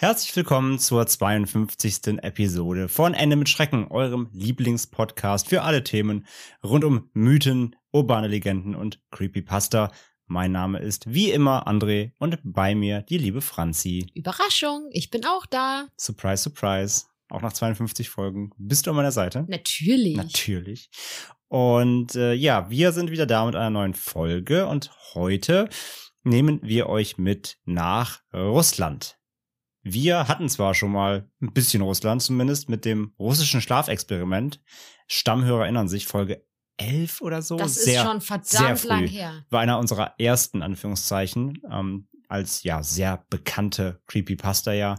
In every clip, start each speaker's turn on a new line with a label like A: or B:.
A: Herzlich willkommen zur 52. Episode von Ende mit Schrecken, eurem Lieblingspodcast für alle Themen rund um Mythen, urbane Legenden und Creepypasta. Mein Name ist wie immer André und bei mir die liebe Franzi.
B: Überraschung, ich bin auch da.
A: Surprise, surprise. Auch nach 52 Folgen bist du an meiner Seite.
B: Natürlich.
A: Natürlich. Und äh, ja, wir sind wieder da mit einer neuen Folge und heute nehmen wir euch mit nach Russland. Wir hatten zwar schon mal ein bisschen Russland zumindest mit dem russischen Schlafexperiment. Stammhörer erinnern sich, Folge 11 oder so.
B: das
A: sehr,
B: ist schon verdammt lang her.
A: War einer unserer ersten, Anführungszeichen, ähm, als ja sehr bekannte Creepypasta ja.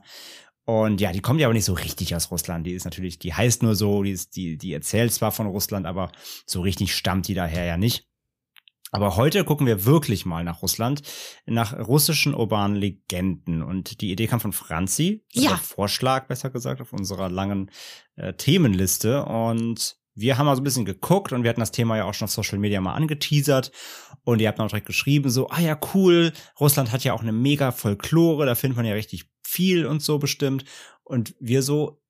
A: Und ja, die kommt ja aber nicht so richtig aus Russland. Die ist natürlich, die heißt nur so, die, ist, die, die erzählt zwar von Russland, aber so richtig stammt die daher ja nicht. Aber heute gucken wir wirklich mal nach Russland, nach russischen urbanen Legenden. Und die Idee kam von Franzi.
B: Ja.
A: Vorschlag, besser gesagt, auf unserer langen äh, Themenliste. Und wir haben mal so ein bisschen geguckt und wir hatten das Thema ja auch schon auf Social Media mal angeteasert. Und ihr habt dann auch direkt geschrieben, so, ah ja, cool, Russland hat ja auch eine mega Folklore, da findet man ja richtig viel und so bestimmt. Und wir so,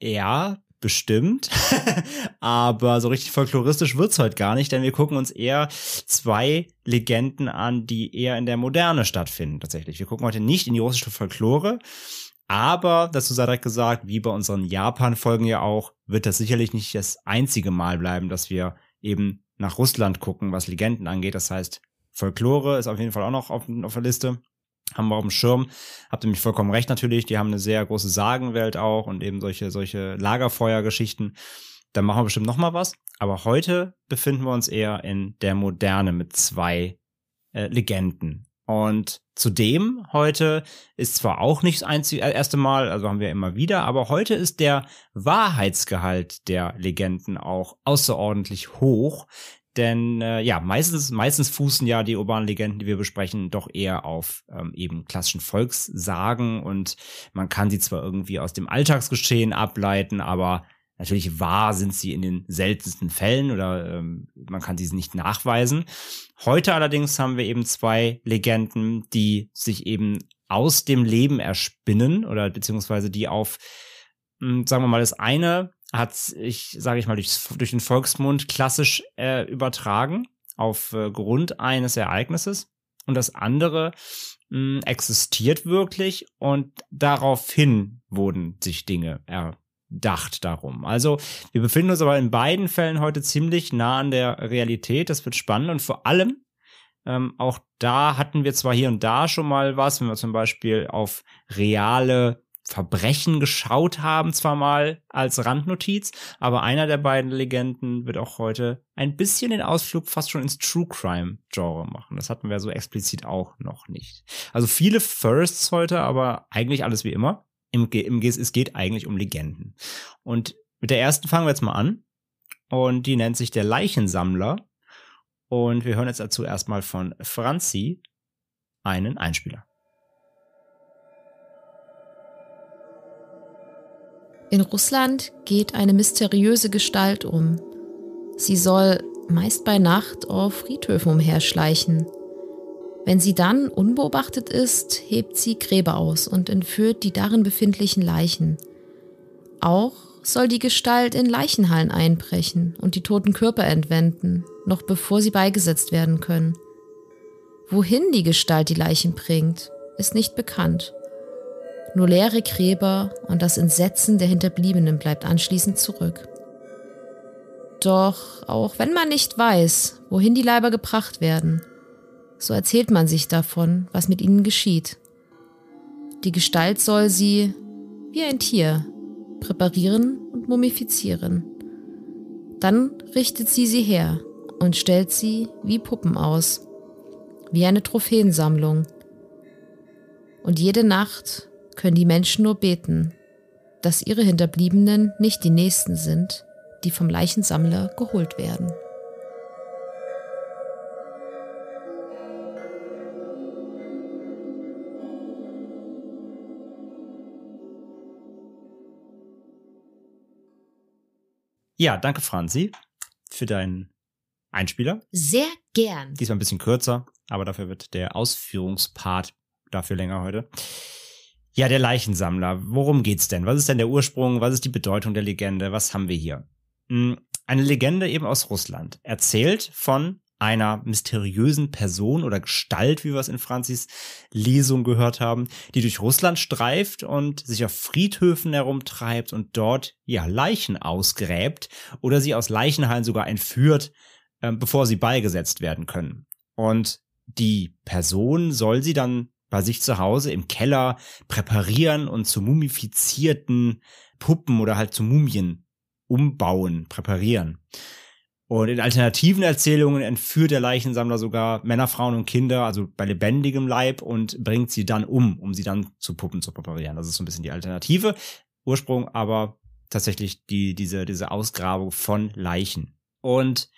A: ja, bestimmt. Aber so richtig folkloristisch wird's heute gar nicht, denn wir gucken uns eher zwei Legenden an, die eher in der Moderne stattfinden, tatsächlich. Wir gucken heute nicht in die russische Folklore, aber dazu sei direkt gesagt, wie bei unseren Japan-Folgen ja auch, wird das sicherlich nicht das einzige Mal bleiben, dass wir eben nach Russland gucken, was Legenden angeht. Das heißt, Folklore ist auf jeden Fall auch noch auf, auf der Liste. Haben wir auf dem Schirm. Habt ihr mich vollkommen recht natürlich. Die haben eine sehr große Sagenwelt auch und eben solche, solche Lagerfeuergeschichten. Da machen wir bestimmt noch mal was. Aber heute befinden wir uns eher in der Moderne mit zwei äh, Legenden. Und zudem heute ist zwar auch nicht das einzige, äh, erste Mal, also haben wir immer wieder, aber heute ist der Wahrheitsgehalt der Legenden auch außerordentlich hoch. Denn äh, ja, meistens, meistens fußen ja die urbanen Legenden, die wir besprechen, doch eher auf ähm, eben klassischen Volkssagen und man kann sie zwar irgendwie aus dem Alltagsgeschehen ableiten, aber natürlich wahr sind sie in den seltensten Fällen oder ähm, man kann sie nicht nachweisen. Heute allerdings haben wir eben zwei Legenden, die sich eben aus dem Leben erspinnen oder beziehungsweise die auf, mh, sagen wir mal, das eine hat ich, sage ich mal, durch, durch den Volksmund klassisch äh, übertragen auf äh, eines Ereignisses und das andere mh, existiert wirklich und daraufhin wurden sich Dinge erdacht darum. Also wir befinden uns aber in beiden Fällen heute ziemlich nah an der Realität. Das wird spannend und vor allem ähm, auch da hatten wir zwar hier und da schon mal was, wenn wir zum Beispiel auf reale Verbrechen geschaut haben, zwar mal als Randnotiz, aber einer der beiden Legenden wird auch heute ein bisschen den Ausflug fast schon ins True Crime Genre machen. Das hatten wir so explizit auch noch nicht. Also viele Firsts heute, aber eigentlich alles wie immer. Im, im es geht eigentlich um Legenden. Und mit der ersten fangen wir jetzt mal an. Und die nennt sich der Leichensammler. Und wir hören jetzt dazu erstmal von Franzi einen Einspieler.
B: In Russland geht eine mysteriöse Gestalt um. Sie soll meist bei Nacht auf Friedhöfen umherschleichen. Wenn sie dann unbeobachtet ist, hebt sie Gräber aus und entführt die darin befindlichen Leichen. Auch soll die Gestalt in Leichenhallen einbrechen und die toten Körper entwenden, noch bevor sie beigesetzt werden können. Wohin die Gestalt die Leichen bringt, ist nicht bekannt. Nur leere Gräber und das Entsetzen der Hinterbliebenen bleibt anschließend zurück. Doch auch wenn man nicht weiß, wohin die Leiber gebracht werden, so erzählt man sich davon, was mit ihnen geschieht. Die Gestalt soll sie, wie ein Tier, präparieren und mumifizieren. Dann richtet sie sie her und stellt sie wie Puppen aus, wie eine Trophäensammlung. Und jede Nacht können die Menschen nur beten, dass ihre Hinterbliebenen nicht die Nächsten sind, die vom Leichensammler geholt werden.
A: Ja, danke Franzi für deinen Einspieler.
B: Sehr gern.
A: Diesmal ein bisschen kürzer, aber dafür wird der Ausführungspart dafür länger heute. Ja, der Leichensammler. Worum geht's denn? Was ist denn der Ursprung? Was ist die Bedeutung der Legende? Was haben wir hier? Hm, Eine Legende eben aus Russland. Erzählt von einer mysteriösen Person oder Gestalt, wie wir es in Franzis Lesung gehört haben, die durch Russland streift und sich auf Friedhöfen herumtreibt und dort ja Leichen ausgräbt oder sie aus Leichenhallen sogar entführt, äh, bevor sie beigesetzt werden können. Und die Person soll sie dann bei sich zu Hause im Keller präparieren und zu mumifizierten Puppen oder halt zu Mumien umbauen, präparieren. Und in alternativen Erzählungen entführt der Leichensammler sogar Männer, Frauen und Kinder, also bei lebendigem Leib und bringt sie dann um, um sie dann zu Puppen zu präparieren. Das ist so ein bisschen die Alternative. Ursprung aber tatsächlich die, diese, diese Ausgrabung von Leichen. Und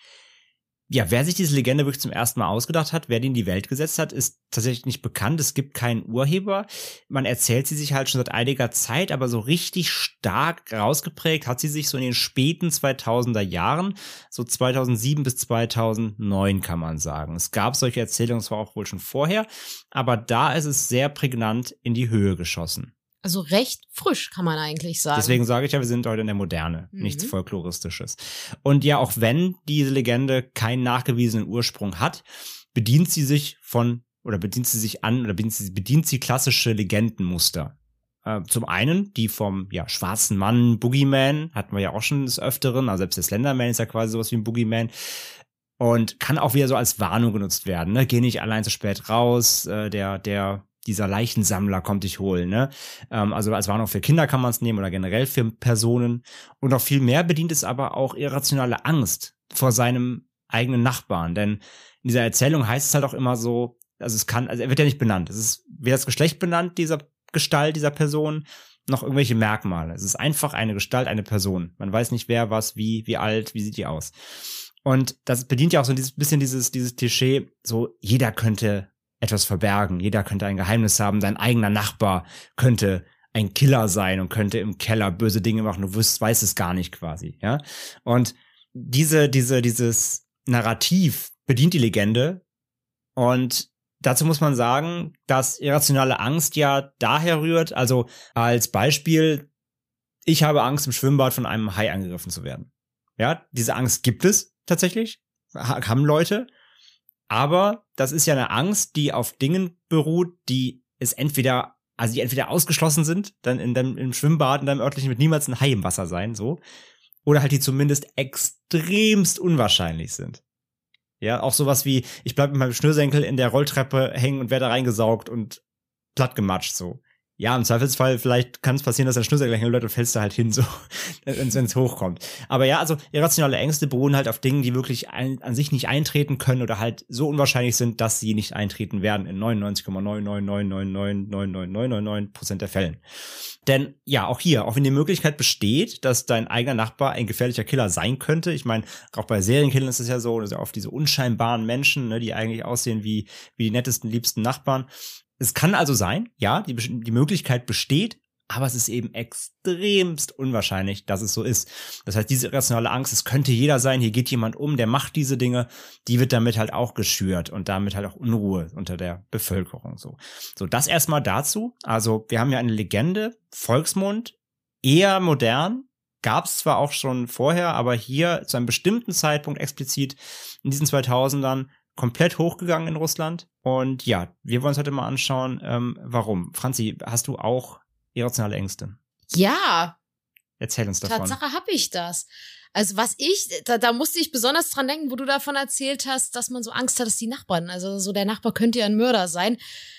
A: ja, wer sich diese Legende wirklich zum ersten Mal ausgedacht hat, wer die in die Welt gesetzt hat, ist tatsächlich nicht bekannt. Es gibt keinen Urheber. Man erzählt sie sich halt schon seit einiger Zeit, aber so richtig stark rausgeprägt hat sie sich so in den späten 2000er Jahren, so 2007 bis 2009 kann man sagen. Es gab solche Erzählungen zwar auch wohl schon vorher, aber da ist es sehr prägnant in die Höhe geschossen.
B: Also recht frisch, kann man eigentlich sagen.
A: Deswegen sage ich ja, wir sind heute in der Moderne,
B: Mhm.
A: nichts Folkloristisches. Und ja, auch wenn diese Legende keinen nachgewiesenen Ursprung hat, bedient sie sich von oder bedient sie sich an oder bedient sie, bedient sie klassische Legendenmuster. Äh, zum einen die vom ja, schwarzen Mann, Boogeyman, hatten wir ja auch schon des Öfteren, also selbst der Slenderman ist ja quasi sowas wie ein Boogeyman. Und kann auch wieder so als Warnung genutzt werden. Ne? Geh nicht allein zu spät raus, äh, der, der, dieser Leichensammler kommt dich holen. Ne? Ähm, also als Warnung für Kinder kann man es nehmen oder generell für Personen. Und noch viel mehr bedient es aber auch irrationale Angst vor seinem eigenen Nachbarn. Denn in dieser Erzählung heißt es halt auch immer so, also es kann, also er wird ja nicht benannt. Es ist weder das Geschlecht benannt, dieser Gestalt, dieser Person, noch irgendwelche Merkmale. Es ist einfach eine Gestalt, eine Person. Man weiß nicht wer, was, wie, wie alt, wie sieht die aus. Und das bedient ja auch so dieses bisschen dieses, dieses Klischee, so jeder könnte etwas verbergen, jeder könnte ein Geheimnis haben, dein eigener Nachbar könnte ein Killer sein und könnte im Keller böse Dinge machen, du wirst, weißt es gar nicht quasi, ja. Und diese, diese, dieses Narrativ bedient die Legende. Und dazu muss man sagen, dass irrationale Angst ja daher rührt, also als Beispiel, ich habe Angst im Schwimmbad von einem Hai angegriffen zu werden. Ja, diese Angst gibt es tatsächlich, ha- haben Leute, aber das ist ja eine Angst, die auf Dingen beruht, die es entweder, also die entweder ausgeschlossen sind, dann in deinem, im Schwimmbad, in deinem örtlichen wird niemals ein Hai im Wasser sein, so. Oder halt die zumindest extremst unwahrscheinlich sind. Ja, auch sowas wie, ich bleib mit meinem Schnürsenkel in der Rolltreppe hängen und werde reingesaugt und platt gematscht, so. Ja, im Zweifelsfall, vielleicht kann es passieren, dass der Schnürsenkel bleibt und fällst da halt hin, so, wenn es hochkommt. Aber ja, also irrationale Ängste beruhen halt auf Dingen, die wirklich ein, an sich nicht eintreten können oder halt so unwahrscheinlich sind, dass sie nicht eintreten werden in 99,999999999 Prozent der Fällen. Denn ja, auch hier, auch wenn die Möglichkeit besteht, dass dein eigener Nachbar ein gefährlicher Killer sein könnte, ich meine, auch bei Serienkillern ist es ja so, ja oft diese unscheinbaren Menschen, ne, die eigentlich aussehen wie, wie die nettesten, liebsten Nachbarn. Es kann also sein, ja, die, die Möglichkeit besteht, aber es ist eben extremst unwahrscheinlich, dass es so ist. Das heißt, diese irrationale Angst, es könnte jeder sein, hier geht jemand um, der macht diese Dinge, die wird damit halt auch geschürt und damit halt auch Unruhe unter der Bevölkerung so. So, das erstmal dazu. Also, wir haben ja eine Legende, Volksmund, eher modern, gab es zwar auch schon vorher, aber hier zu einem bestimmten Zeitpunkt explizit in diesen 2000ern komplett hochgegangen in Russland. Und ja, wir wollen uns heute mal anschauen, ähm, warum. Franzi, hast du auch irrationale Ängste?
B: Ja,
A: Erzähl uns davon.
B: Tatsache habe ich das. Also was ich, da, da musste ich besonders dran denken, wo du davon erzählt hast, dass man so Angst hat, dass die Nachbarn, also so der Nachbar könnte ja ein Mörder sein.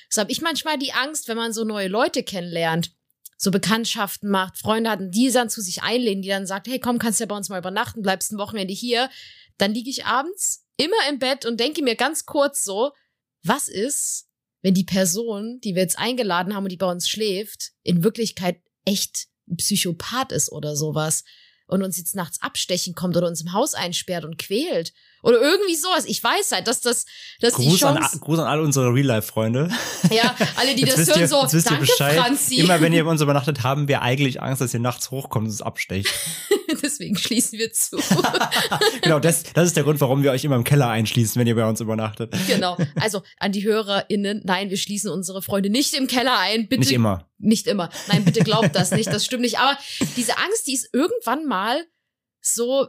B: So habe ich manchmal die Angst, wenn man so neue Leute kennenlernt, so Bekanntschaften macht, Freunde hat, die dann zu sich einlehnen, die dann sagt, hey komm, kannst ja bei uns mal übernachten, bleibst ein Wochenende hier. Dann liege ich abends immer im Bett und denke mir ganz kurz so, was ist, wenn die Person, die wir jetzt eingeladen haben und die bei uns schläft, in Wirklichkeit echt ein Psychopath ist oder sowas und uns jetzt nachts abstechen kommt oder uns im Haus einsperrt und quält oder irgendwie sowas. Ich weiß halt, dass das, dass die
A: Gruß an,
B: Chance,
A: Gruß an alle unsere Real-Life-Freunde.
B: ja, alle, die
A: Jetzt
B: das hören,
A: ihr-
B: so,
A: jetzt wisst ihr
B: danke
A: Bescheid.
B: Franzi.
A: Immer wenn ihr bei uns übernachtet, haben wir eigentlich Angst, dass ihr nachts hochkommt und uns abstecht.
B: Deswegen schließen wir zu.
A: genau, das, das ist der Grund, warum wir euch immer im Keller einschließen, wenn ihr bei uns übernachtet.
B: genau. Also an die HörerInnen, nein, wir schließen unsere Freunde nicht im Keller ein. Bitte
A: Nicht immer.
B: Nicht immer. Nein, bitte glaubt das nicht. Das stimmt nicht. Aber diese Angst, die ist irgendwann mal so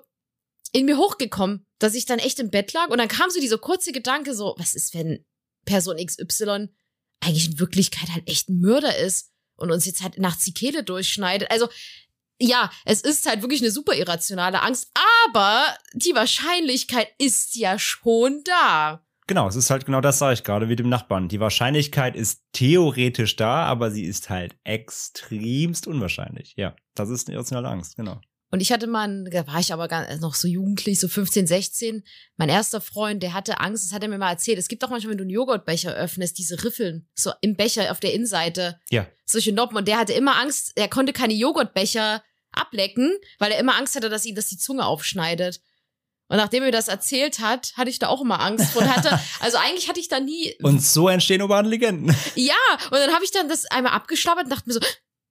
B: in mir hochgekommen, dass ich dann echt im Bett lag und dann kam so dieser kurze Gedanke so, was ist, wenn Person XY eigentlich in Wirklichkeit halt echt ein Mörder ist und uns jetzt halt nachts die Kehle durchschneidet. Also, ja, es ist halt wirklich eine super irrationale Angst, aber die Wahrscheinlichkeit ist ja schon da.
A: Genau, es ist halt genau das, sage ich gerade, wie dem Nachbarn. Die Wahrscheinlichkeit ist theoretisch da, aber sie ist halt extremst unwahrscheinlich. Ja, das ist eine irrationale Angst, genau.
B: Und ich hatte mal, einen- da war ich aber gar, noch so jugendlich, so 15, 16. Mein erster Freund, der hatte Angst, das hat er mir mal erzählt. Es gibt auch manchmal, wenn du einen Joghurtbecher öffnest, diese Riffeln, so im Becher auf der Innenseite,
A: Ja,
B: solche Noppen. Und der hatte immer Angst, er konnte keine Joghurtbecher ablecken, weil er immer Angst hatte, dass ihm das die Zunge aufschneidet. Und nachdem er mir das erzählt hat, hatte ich da auch immer Angst. Und hatte, also eigentlich hatte ich da nie,
A: und so entstehen urbanen Legenden.
B: ja. Und dann habe ich dann das einmal abgeschlabbert und dachte mir so,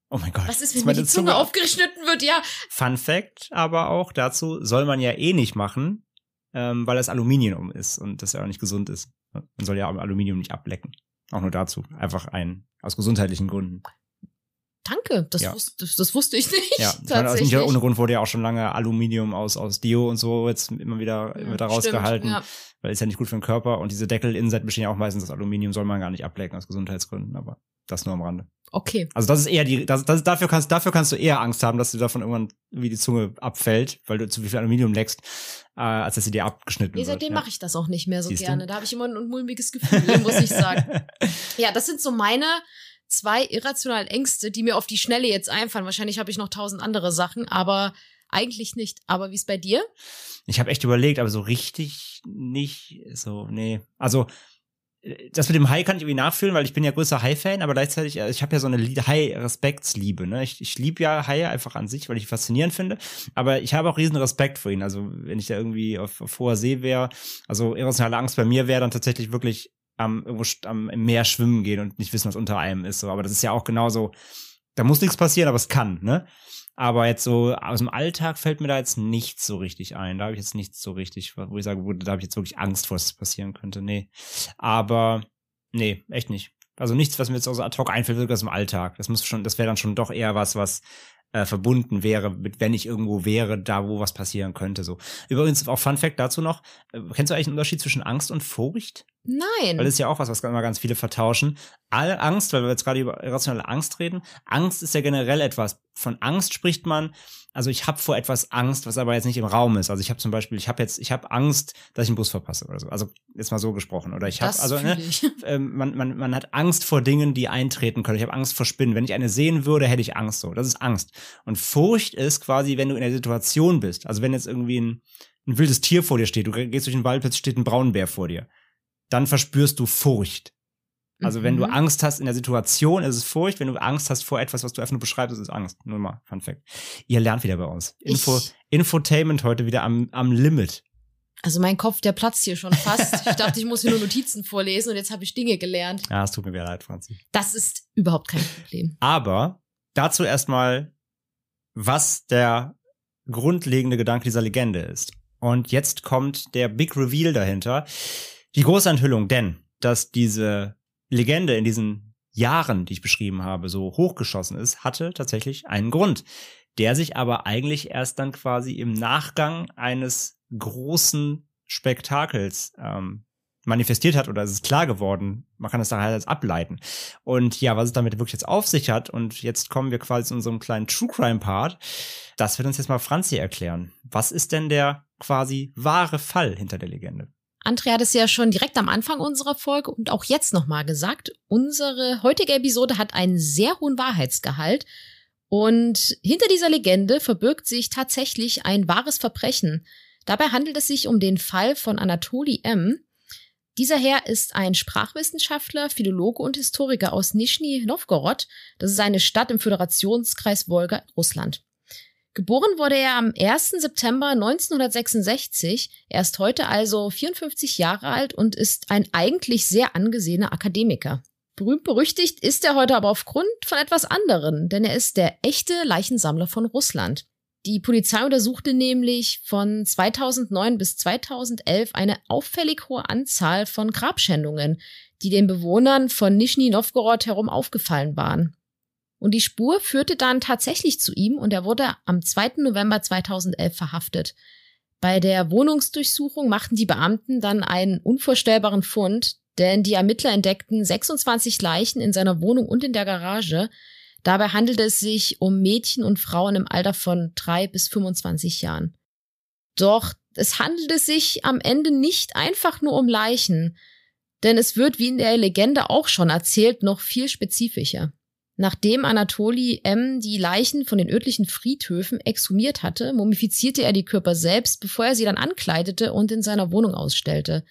A: Oh mein Gott.
B: was ist, wenn mir
A: meine
B: die Zunge aufgeschnitten wird? Ja,
A: Fun Fact aber auch dazu, soll man ja eh nicht machen, ähm, weil das Aluminium ist und das ja auch nicht gesund ist. Man soll ja Aluminium nicht ablecken. Auch nur dazu. Einfach ein, aus gesundheitlichen Gründen.
B: danke. Das,
A: Ja.
B: wusste, das, das wusste ich nicht.
A: Ja, ich meine, aus nicht ohne Grund wurde ja auch schon lange Aluminium aus, aus Dio und so jetzt immer wieder, immer wieder rausgehalten,
B: ja.
A: weil ist ja nicht gut für den Körper und diese Deckel Innenseiten bestehen ja auch meistens aus Aluminium, soll man gar nicht ablecken aus Gesundheitsgründen, aber das nur am Rande.
B: Okay.
A: Also das ist eher die, das, das, dafür kannst, dafür kannst du eher Angst haben, dass du davon irgendwann wie die Zunge abfällt, weil du zu viel Aluminium leckst, äh, als dass sie dir abgeschnitten
B: Nee,
A: wird.
B: seitdem
A: ja.
B: mache ich das auch nicht mehr so
A: Siehst du?
B: gerne. Da habe ich immer ein mulmiges Gefühl, muss ich sagen. Ja, das sind so meine zwei irrationalen Ängste, die mir auf die Schnelle jetzt einfallen. Wahrscheinlich habe ich noch tausend andere Sachen, aber eigentlich nicht. Aber wie ist bei dir?
A: Ich habe echt überlegt, aber so richtig nicht so, nee. Also das mit dem Hai kann ich irgendwie nachfühlen, weil ich bin ja größer Hai-Fan, aber gleichzeitig, äh, ich habe ja so eine Lie- Hai-Respektsliebe. Ne? Ich, ich liebe ja Haie einfach an sich, weil ich faszinierend finde. Aber ich habe auch riesen Respekt vor ihnen. Also wenn ich da irgendwie auf, auf hoher See wäre, also irrationale Angst bei mir wäre dann tatsächlich wirklich am, irgendwo am, im Meer schwimmen gehen und nicht wissen, was unter einem ist. So. Aber das ist ja auch genauso, da muss nichts passieren, aber es kann, ne? Aber jetzt so aus dem Alltag fällt mir da jetzt nichts so richtig ein. Da habe ich jetzt nichts so richtig, wo ich sage, da habe ich jetzt wirklich Angst vor, es passieren könnte. Nee. Aber nee, echt nicht. Also nichts, was mir jetzt aus ad hoc einfällt, wirklich aus dem Alltag. Das muss schon, das wäre dann schon doch eher was, was äh, verbunden wäre, mit wenn ich irgendwo wäre, da wo was passieren könnte. So. Übrigens auch Fun Fact dazu noch: äh, Kennst du eigentlich einen Unterschied zwischen Angst und Furcht?
B: Nein.
A: Weil das ist ja auch was, was immer ganz viele vertauschen. Alle Angst, weil wir jetzt gerade über irrationale Angst reden. Angst ist ja generell etwas. Von Angst spricht man, also ich habe vor etwas Angst, was aber jetzt nicht im Raum ist. Also ich habe zum Beispiel, ich habe jetzt, ich habe Angst, dass ich einen Bus verpasse oder so. Also jetzt mal so gesprochen. Oder ich habe, also ne, ähm, man, man, man hat Angst vor Dingen, die eintreten können. Ich habe Angst vor Spinnen. Wenn ich eine sehen würde, hätte ich Angst so. Das ist Angst. Und Furcht ist quasi, wenn du in der Situation bist. Also wenn jetzt irgendwie ein, ein wildes Tier vor dir steht, du gehst durch den Wald, plötzlich steht ein Braunbär vor dir. Dann verspürst du Furcht. Also wenn du
B: Mhm.
A: Angst hast in der Situation, ist es Furcht. Wenn du Angst hast vor etwas, was du einfach nur beschreibst, ist es Angst. Nur mal, Fun Fact. Ihr lernt wieder bei uns. Info,
B: Ich-
A: Infotainment heute wieder am, am Limit.
B: Also mein Kopf, der platzt hier schon fast. Ich dachte, ich muss hier nur Notizen vorlesen und jetzt habe ich Dinge gelernt.
A: Ja, es tut mir leid, Franzi.
B: Das ist überhaupt kein Problem.
A: Aber dazu erstmal, was der grundlegende Gedanke dieser Legende ist. Und jetzt kommt der Big Reveal dahinter. Die große Enthüllung, denn dass diese Legende in diesen Jahren, die ich beschrieben habe, so hochgeschossen ist, hatte tatsächlich einen Grund, der sich aber eigentlich erst dann quasi im Nachgang eines großen Spektakels ähm, manifestiert hat oder es ist klar geworden. Man kann es daher als ableiten. Und ja, was es damit wirklich jetzt auf sich hat, und jetzt kommen wir quasi zu unserem kleinen True Crime Part, das wird uns jetzt mal Franzi erklären. Was ist denn der quasi wahre Fall hinter der Legende?
B: Andrea hat es ja schon direkt am Anfang unserer Folge und auch jetzt nochmal gesagt. Unsere heutige Episode hat einen sehr hohen Wahrheitsgehalt. Und hinter dieser Legende verbirgt sich tatsächlich ein wahres Verbrechen, Dabei handelt es sich um den Fall von Anatoli M. Dieser Herr ist ein Sprachwissenschaftler, Philologe und Historiker aus Nischni Novgorod. Das ist eine Stadt im Föderationskreis Wolga, Russland. Geboren wurde er am 1. September 1966. Er ist heute also 54 Jahre alt und ist ein eigentlich sehr angesehener Akademiker. Berühmt berüchtigt ist er heute aber aufgrund von etwas anderem, denn er ist der echte Leichensammler von Russland. Die Polizei untersuchte nämlich von 2009 bis 2011 eine auffällig hohe Anzahl von Grabschändungen, die den Bewohnern von Nischni Novgorod herum aufgefallen waren. Und die Spur führte dann tatsächlich zu ihm und er wurde am 2. November 2011 verhaftet. Bei der Wohnungsdurchsuchung machten die Beamten dann einen unvorstellbaren Fund, denn die Ermittler entdeckten 26 Leichen in seiner Wohnung und in der Garage. Dabei handelte es sich um Mädchen und Frauen im Alter von drei bis 25 Jahren. Doch es handelte sich am Ende nicht einfach nur um Leichen, denn es wird, wie in der Legende auch schon erzählt, noch viel spezifischer. Nachdem Anatoli M. die Leichen von den örtlichen Friedhöfen exhumiert hatte, mumifizierte er die Körper selbst, bevor er sie dann ankleidete und in seiner Wohnung ausstellte.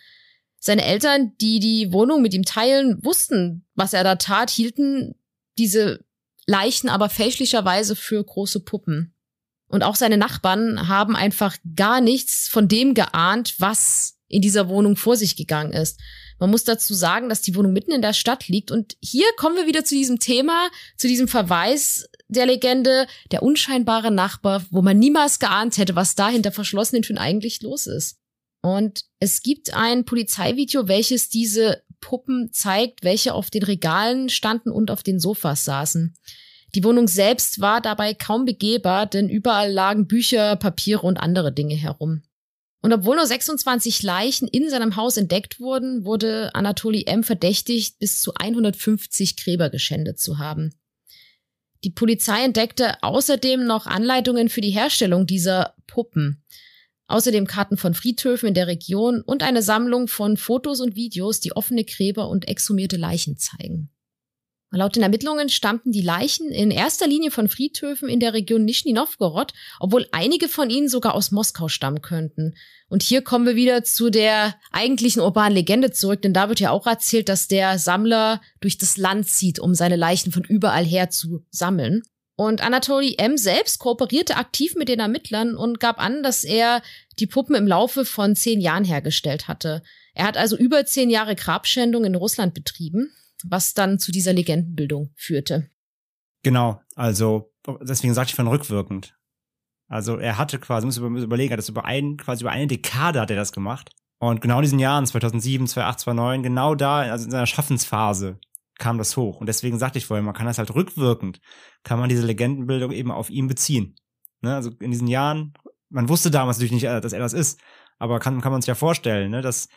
B: Seine Eltern, die die Wohnung mit ihm teilen, wussten, was er da tat, hielten diese Leichen aber fälschlicherweise für große Puppen. Und auch seine Nachbarn haben einfach gar nichts von dem geahnt, was in dieser Wohnung vor sich gegangen ist. Man muss dazu sagen, dass die Wohnung mitten in der Stadt liegt. Und hier kommen wir wieder zu diesem Thema, zu diesem Verweis der Legende, der unscheinbare Nachbar, wo man niemals geahnt hätte, was da hinter verschlossenen Türen eigentlich los ist. Und es gibt ein Polizeivideo, welches diese Puppen zeigt, welche auf den Regalen standen und auf den Sofas saßen. Die Wohnung selbst war dabei kaum begehbar, denn überall lagen Bücher, Papiere und andere Dinge herum. Und obwohl nur 26 Leichen in seinem Haus entdeckt wurden, wurde Anatoli M. verdächtigt, bis zu 150 Gräber geschändet zu haben. Die Polizei entdeckte außerdem noch Anleitungen für die Herstellung dieser Puppen. Außerdem Karten von Friedhöfen in der Region und eine Sammlung von Fotos und Videos, die offene Gräber und exhumierte Leichen zeigen. Laut den Ermittlungen stammten die Leichen in erster Linie von Friedhöfen in der Region Nischni Novgorod, obwohl einige von ihnen sogar aus Moskau stammen könnten. Und hier kommen wir wieder zu der eigentlichen urbanen Legende zurück, denn da wird ja auch erzählt, dass der Sammler durch das Land zieht, um seine Leichen von überall her zu sammeln. Und Anatoly M. selbst kooperierte aktiv mit den Ermittlern und gab an, dass er die Puppen im Laufe von zehn Jahren hergestellt hatte. Er hat also über zehn Jahre Grabschändung in Russland betrieben was dann zu dieser Legendenbildung führte.
A: Genau, also deswegen sagte ich von rückwirkend. Also er hatte quasi, muss man überlegen, hat das über ein, quasi über eine Dekade hat er das gemacht. Und genau in diesen Jahren, 2007, 2008, 2009, genau da, also in seiner Schaffensphase, kam das hoch. Und deswegen sagte ich vorher, man kann das halt rückwirkend, kann man diese Legendenbildung eben auf ihn beziehen. Ne? Also in diesen Jahren, man wusste damals natürlich nicht, äh, dass er das ist, aber kann, kann man sich ja vorstellen, ne? dass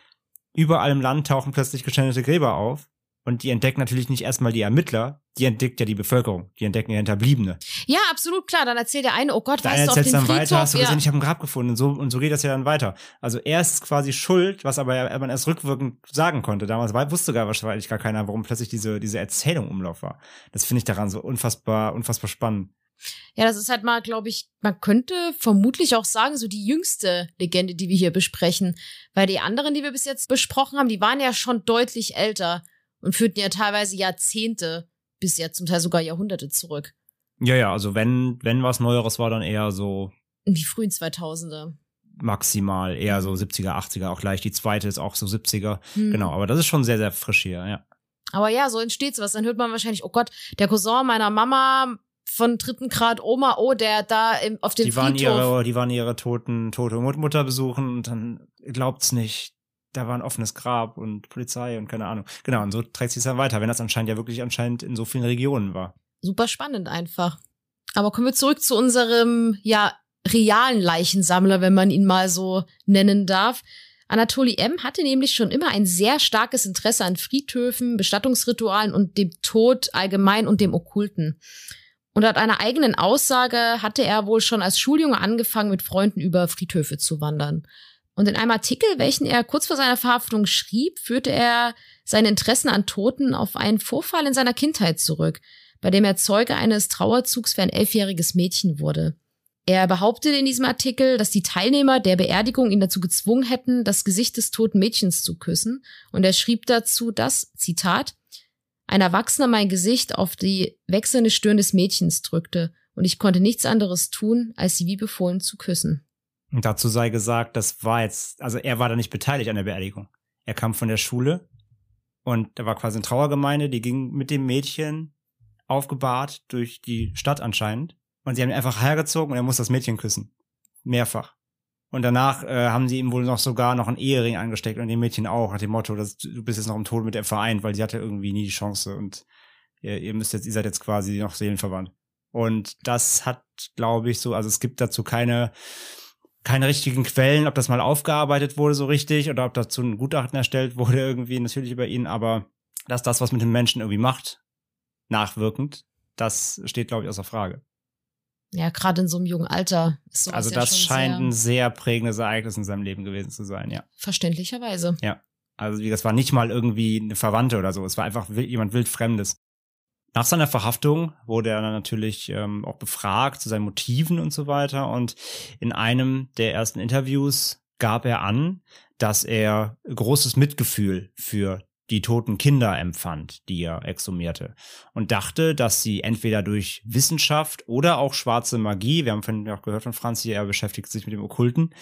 A: überall im Land tauchen plötzlich geschändete Gräber auf und die entdecken natürlich nicht erstmal die Ermittler, die entdeckt ja die Bevölkerung, die entdecken ja Hinterbliebene.
B: Ja, absolut klar. Dann erzählt der eine, oh Gott, weißt du, auf
A: erzählt
B: dem
A: dann
B: Friedhof,
A: weiter, hast du
B: ja.
A: gesehen, ich habe ein Grab gefunden und so und so geht das ja dann weiter. Also er ist quasi schuld, was aber er- man erst rückwirkend sagen konnte. Damals wusste gar wahrscheinlich gar keiner, warum plötzlich diese diese Erzählung Umlauf war. Das finde ich daran so unfassbar unfassbar spannend.
B: Ja, das ist halt mal, glaube ich, man könnte vermutlich auch sagen, so die jüngste Legende, die wir hier besprechen. Weil die anderen, die wir bis jetzt besprochen haben, die waren ja schon deutlich älter und führten ja teilweise Jahrzehnte bis ja zum Teil sogar Jahrhunderte zurück.
A: Ja, ja, also wenn wenn was Neueres war, dann eher so
B: In die frühen 2000er.
A: maximal eher so 70er, 80er, auch gleich die zweite ist auch so 70er.
B: Hm.
A: Genau, aber das ist schon sehr sehr frisch hier, ja.
B: Aber ja, so entsteht sowas. Dann hört man wahrscheinlich, oh Gott, der Cousin meiner Mama von dritten Grad Oma, oh, der da im, auf dem
A: die waren
B: Friedhof.
A: ihre, die waren ihre toten, tote Mut- Mutter besuchen und dann glaubt's nicht. Da war ein offenes Grab und Polizei und keine Ahnung. Genau, und so trägt sich dann weiter, wenn das anscheinend ja wirklich anscheinend in so vielen Regionen war.
B: Super spannend einfach. Aber kommen wir zurück zu unserem, ja, realen Leichensammler, wenn man ihn mal so nennen darf. Anatoli M. hatte nämlich schon immer ein sehr starkes Interesse an Friedhöfen, Bestattungsritualen und dem Tod allgemein und dem Okkulten. Und laut einer eigenen Aussage hatte er wohl schon als Schuljunge angefangen, mit Freunden über Friedhöfe zu wandern. Und in einem Artikel, welchen er kurz vor seiner Verhaftung schrieb, führte er seine Interessen an Toten auf einen Vorfall in seiner Kindheit zurück, bei dem er Zeuge eines Trauerzugs für ein elfjähriges Mädchen wurde. Er behauptet in diesem Artikel, dass die Teilnehmer der Beerdigung ihn dazu gezwungen hätten, das Gesicht des toten Mädchens zu küssen. Und er schrieb dazu, dass, Zitat, ein Erwachsener mein Gesicht auf die wechselnde Stirn des Mädchens drückte und ich konnte nichts anderes tun, als sie wie befohlen zu küssen.
A: Und dazu sei gesagt, das war jetzt, also er war da nicht beteiligt an der Beerdigung. Er kam von der Schule und da war quasi eine Trauergemeinde, die ging mit dem Mädchen aufgebahrt durch die Stadt anscheinend. Und sie haben ihn einfach hergezogen und er muss das Mädchen küssen. Mehrfach. Und danach äh, haben sie ihm wohl noch sogar noch einen Ehering angesteckt und dem Mädchen auch, nach dem Motto, dass du bist jetzt noch im Tod mit der vereint, weil sie hatte irgendwie nie die Chance und ihr, ihr müsst jetzt, ihr seid jetzt quasi noch seelenverwandt. Und das hat, glaube ich, so, also es gibt dazu keine, keine richtigen Quellen, ob das mal aufgearbeitet wurde so richtig oder ob dazu ein Gutachten erstellt wurde irgendwie natürlich über ihn, aber dass das, was mit den Menschen irgendwie macht, nachwirkend, das steht, glaube ich, außer Frage.
B: Ja, gerade in so einem jungen Alter ist sowas
A: Also
B: ja
A: das
B: schon
A: scheint
B: sehr
A: ein sehr prägendes Ereignis in seinem Leben gewesen zu sein, ja.
B: verständlicherweise.
A: Ja. Also wie das war nicht mal irgendwie eine Verwandte oder so, es war einfach wild, jemand wildfremdes. Nach seiner Verhaftung wurde er dann natürlich ähm, auch befragt zu seinen Motiven und so weiter. Und in einem der ersten Interviews gab er an, dass er großes Mitgefühl für die toten Kinder empfand, die er exhumierte. Und dachte, dass sie entweder durch Wissenschaft oder auch schwarze Magie, wir haben vorhin auch gehört von Franzi, er beschäftigt sich mit dem Okkulten,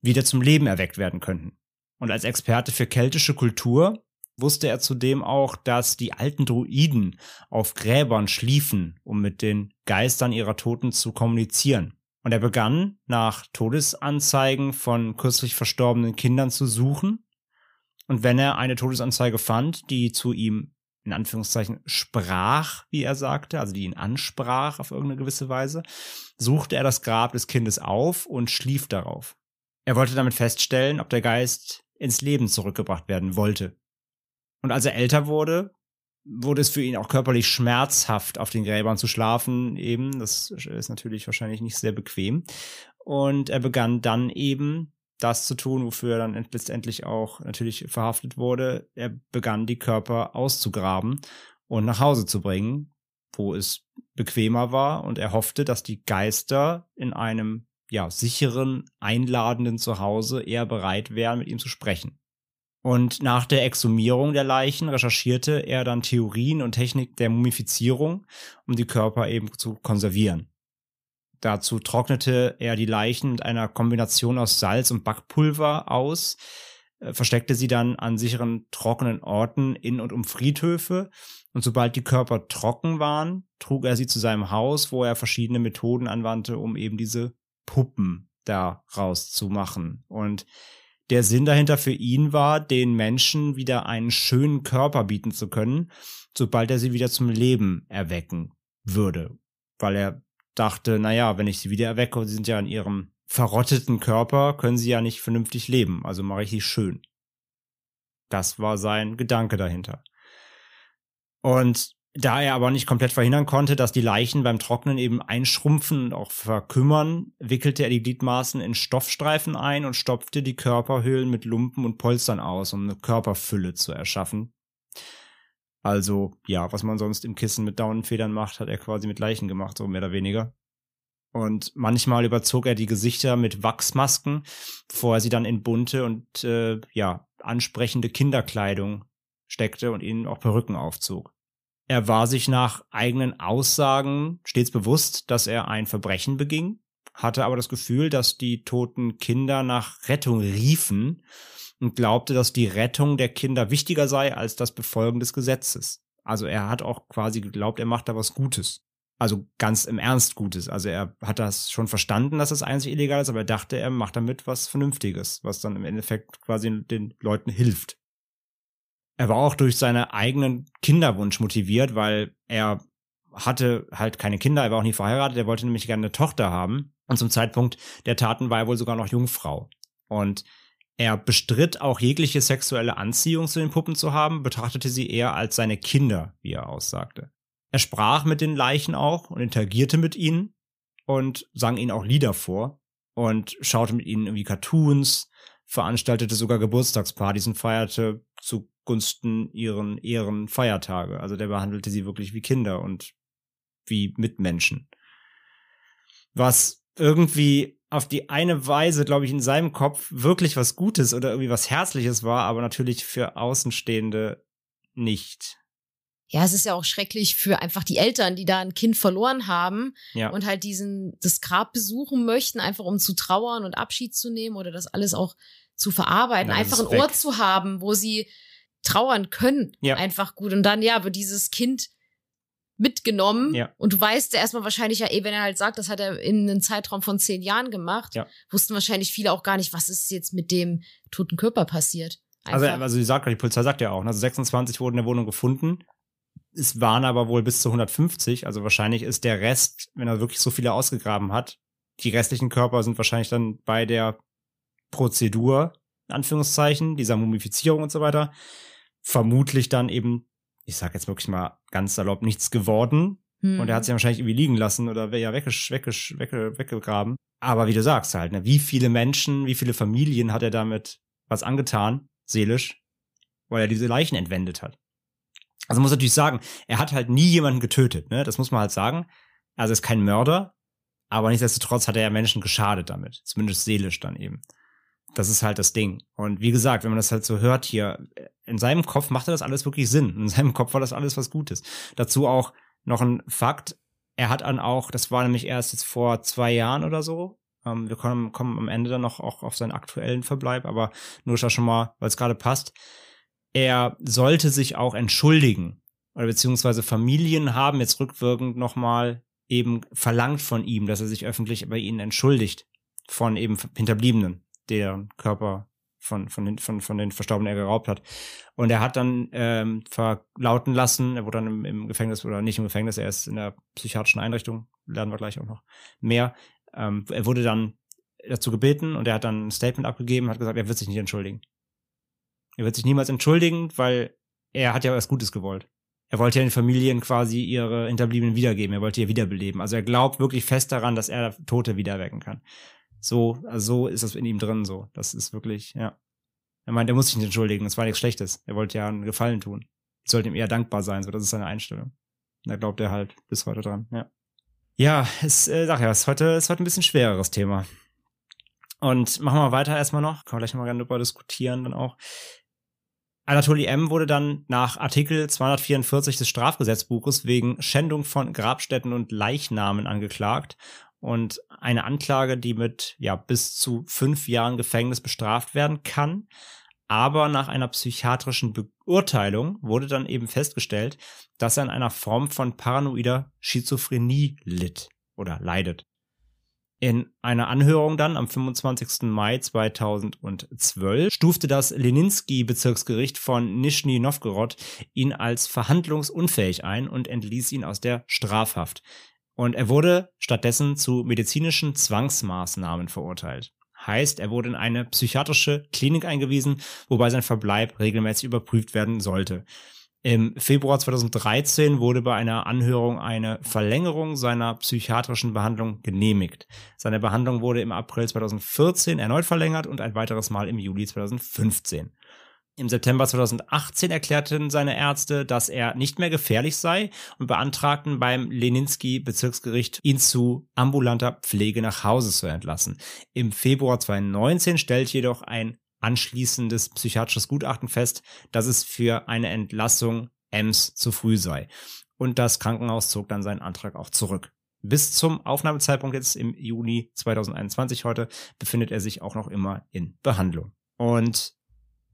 A: wieder zum Leben erweckt werden könnten. Und als Experte für keltische Kultur wusste er zudem auch, dass die alten Druiden auf Gräbern schliefen, um mit den Geistern ihrer Toten zu kommunizieren. Und er begann, nach Todesanzeigen von kürzlich verstorbenen Kindern zu suchen. Und wenn er eine Todesanzeige fand, die zu ihm in Anführungszeichen sprach, wie er sagte, also die ihn ansprach auf irgendeine gewisse Weise, suchte er das Grab des Kindes auf und schlief darauf. Er wollte damit feststellen, ob der Geist ins Leben zurückgebracht werden wollte. Und als er älter wurde, wurde es für ihn auch körperlich schmerzhaft, auf den Gräbern zu schlafen, eben. Das ist natürlich wahrscheinlich nicht sehr bequem. Und er begann dann eben das zu tun, wofür er dann letztendlich auch natürlich verhaftet wurde. Er begann die Körper auszugraben und nach Hause zu bringen, wo es bequemer war und er hoffte, dass die Geister in einem ja sicheren, einladenden Zuhause eher bereit wären, mit ihm zu sprechen. Und nach der Exhumierung der Leichen recherchierte er dann Theorien und Technik der Mumifizierung, um die Körper eben zu konservieren. Dazu trocknete er die Leichen mit einer Kombination aus Salz und Backpulver aus, äh, versteckte sie dann an sicheren trockenen Orten in und um Friedhöfe und sobald die Körper trocken waren, trug er sie zu seinem Haus, wo er verschiedene Methoden anwandte, um eben diese Puppen da rauszumachen. Und der Sinn dahinter für ihn war, den Menschen wieder einen schönen Körper bieten zu können, sobald er sie wieder zum Leben erwecken würde. Weil er dachte, naja, wenn ich sie wieder erwecke, sie sind ja in ihrem verrotteten Körper, können sie ja nicht vernünftig leben, also mache ich sie schön. Das war sein Gedanke dahinter. Und da er aber nicht komplett verhindern konnte, dass die Leichen beim Trocknen eben einschrumpfen und auch verkümmern, wickelte er die Gliedmaßen in Stoffstreifen ein und stopfte die Körperhöhlen mit Lumpen und Polstern aus, um eine Körperfülle zu erschaffen. Also, ja, was man sonst im Kissen mit Daunenfedern macht, hat er quasi mit Leichen gemacht, so mehr oder weniger. Und manchmal überzog er die Gesichter mit Wachsmasken, bevor er sie dann in bunte und äh, ja, ansprechende Kinderkleidung steckte und ihnen auch Perücken aufzog. Er war sich nach eigenen Aussagen stets bewusst, dass er ein Verbrechen beging, hatte aber das Gefühl, dass die toten Kinder nach Rettung riefen und glaubte, dass die Rettung der Kinder wichtiger sei als das Befolgen des Gesetzes. Also er hat auch quasi geglaubt, er macht da was Gutes. Also ganz im Ernst Gutes. Also er hat das schon verstanden, dass das einzig illegal ist, aber er dachte, er macht damit was Vernünftiges, was dann im Endeffekt quasi den Leuten hilft. Er war auch durch seinen eigenen Kinderwunsch motiviert, weil er hatte halt keine Kinder, er war auch nie verheiratet, er wollte nämlich gerne eine Tochter haben. Und zum Zeitpunkt der Taten war er wohl sogar noch Jungfrau. Und er bestritt auch jegliche sexuelle Anziehung zu den Puppen zu haben, betrachtete sie eher als seine Kinder, wie er aussagte. Er sprach mit den Leichen auch und interagierte mit ihnen und sang ihnen auch Lieder vor und schaute mit ihnen irgendwie Cartoons, veranstaltete sogar Geburtstagspartys und feierte zugunsten ihren Ehren Feiertage. Also der behandelte sie wirklich wie Kinder und wie Mitmenschen. Was irgendwie auf die eine Weise, glaube ich, in seinem Kopf wirklich was Gutes oder irgendwie was Herzliches war, aber natürlich für Außenstehende nicht.
B: Ja, es ist ja auch schrecklich für einfach die Eltern, die da ein Kind verloren haben
A: Ja.
B: und halt diesen, das Grab besuchen möchten, einfach um zu trauern und Abschied zu nehmen oder das alles auch zu verarbeiten,
A: Ja,
B: einfach einen Ort zu haben, wo sie trauern können.
A: Ja.
B: Einfach gut. Und dann, ja, wird dieses Kind mitgenommen.
A: Ja.
B: Und du weißt ja erstmal wahrscheinlich ja eh, wenn er halt sagt, das hat er in einem Zeitraum von zehn Jahren gemacht,
A: Ja.
B: wussten wahrscheinlich viele auch gar nicht, was ist jetzt mit dem toten Körper passiert.
A: Also,
B: Einfach.
A: also die, sagt, die Polizei sagt ja auch, ne, also 26 wurden in der Wohnung gefunden. Es waren aber wohl bis zu 150. Also wahrscheinlich ist der Rest, wenn er wirklich so viele ausgegraben hat, die restlichen Körper sind wahrscheinlich dann bei der Prozedur, in Anführungszeichen, dieser Mumifizierung und so weiter, vermutlich dann eben, ich sag jetzt wirklich mal ganz salopp, nichts geworden.
B: Hm.
A: Und er hat sie wahrscheinlich irgendwie liegen lassen oder ja weggesch weggesch wegge weggegraben. Aber wie du sagst halt, ne, wie viele Menschen, wie viele Familien hat er damit was angetan, seelisch, weil er diese Leichen entwendet hat. Also man muss natürlich sagen, er hat halt nie jemanden getötet, ne? Das muss man halt sagen. Also er ist kein Mörder, aber nichtsdestotrotz hat er ja Menschen geschadet damit, zumindest seelisch dann eben. Das ist halt das Ding. Und wie gesagt, wenn man das halt so hört hier, in seinem Kopf machte das alles wirklich Sinn. In seinem Kopf war das alles was Gutes. Dazu auch noch ein Fakt. Er hat dann auch, das war nämlich erst jetzt vor zwei Jahren oder so. Ähm, wir kommen, kommen am Ende dann noch auch auf seinen aktuellen Verbleib, aber nur schon mal, weil es gerade passt. Er sollte sich auch entschuldigen. Oder beziehungsweise Familien haben jetzt rückwirkend nochmal eben verlangt von ihm, dass er sich öffentlich bei ihnen entschuldigt. Von eben Hinterbliebenen, deren Körper von, von, den, von, von den Verstorbenen er geraubt hat. Und er hat dann ähm, verlauten lassen, er wurde dann im, im Gefängnis oder nicht im Gefängnis, er ist in der psychiatrischen Einrichtung, lernen wir gleich auch noch mehr. Ähm, er wurde dann dazu gebeten und er hat dann ein Statement abgegeben, hat gesagt, er wird sich nicht entschuldigen. Er wird sich niemals entschuldigen, weil er hat ja was Gutes gewollt. Er wollte ja den Familien quasi ihre Hinterbliebenen wiedergeben, er wollte ihr wiederbeleben. Also er glaubt wirklich fest daran, dass er Tote wiederwecken kann. So, also so ist das in ihm drin so. Das ist wirklich, ja. Er meint, er muss sich nicht entschuldigen, es war nichts Schlechtes. Er wollte ja einen Gefallen tun. Ich sollte ihm eher dankbar sein, so das ist seine Einstellung. Und da glaubt er halt bis heute dran, ja. Ja, es, äh, sag ja, es ist heute, ist heute ein bisschen schwereres Thema. Und machen wir weiter erstmal noch. Können wir gleich noch mal gerne darüber diskutieren dann auch. Anatoly M. wurde dann nach Artikel 244 des Strafgesetzbuches wegen Schändung von Grabstätten und Leichnamen angeklagt und eine Anklage, die mit ja bis zu fünf Jahren Gefängnis bestraft werden kann. Aber nach einer psychiatrischen Beurteilung wurde dann eben festgestellt, dass er an einer Form von paranoider Schizophrenie litt oder leidet. In einer Anhörung dann am 25. Mai 2012 stufte das Leninsky-Bezirksgericht von Nischni Novgorod ihn als verhandlungsunfähig ein und entließ ihn aus der Strafhaft. Und er wurde stattdessen zu medizinischen Zwangsmaßnahmen verurteilt. Heißt, er wurde in eine psychiatrische Klinik eingewiesen, wobei sein Verbleib regelmäßig überprüft werden sollte. Im Februar 2013 wurde bei einer Anhörung eine Verlängerung seiner psychiatrischen Behandlung genehmigt. Seine Behandlung wurde im April 2014 erneut verlängert und ein weiteres Mal im Juli 2015. Im September 2018 erklärten seine Ärzte, dass er nicht mehr gefährlich sei und beantragten beim Leninsky-Bezirksgericht, ihn zu ambulanter Pflege nach Hause zu entlassen. Im Februar 2019 stellt jedoch ein anschließendes psychiatrisches Gutachten fest, dass es für eine Entlassung Ems zu früh sei. Und das Krankenhaus zog dann seinen Antrag auch zurück. Bis zum Aufnahmezeitpunkt jetzt im Juni 2021 heute befindet er sich auch noch immer in Behandlung. Und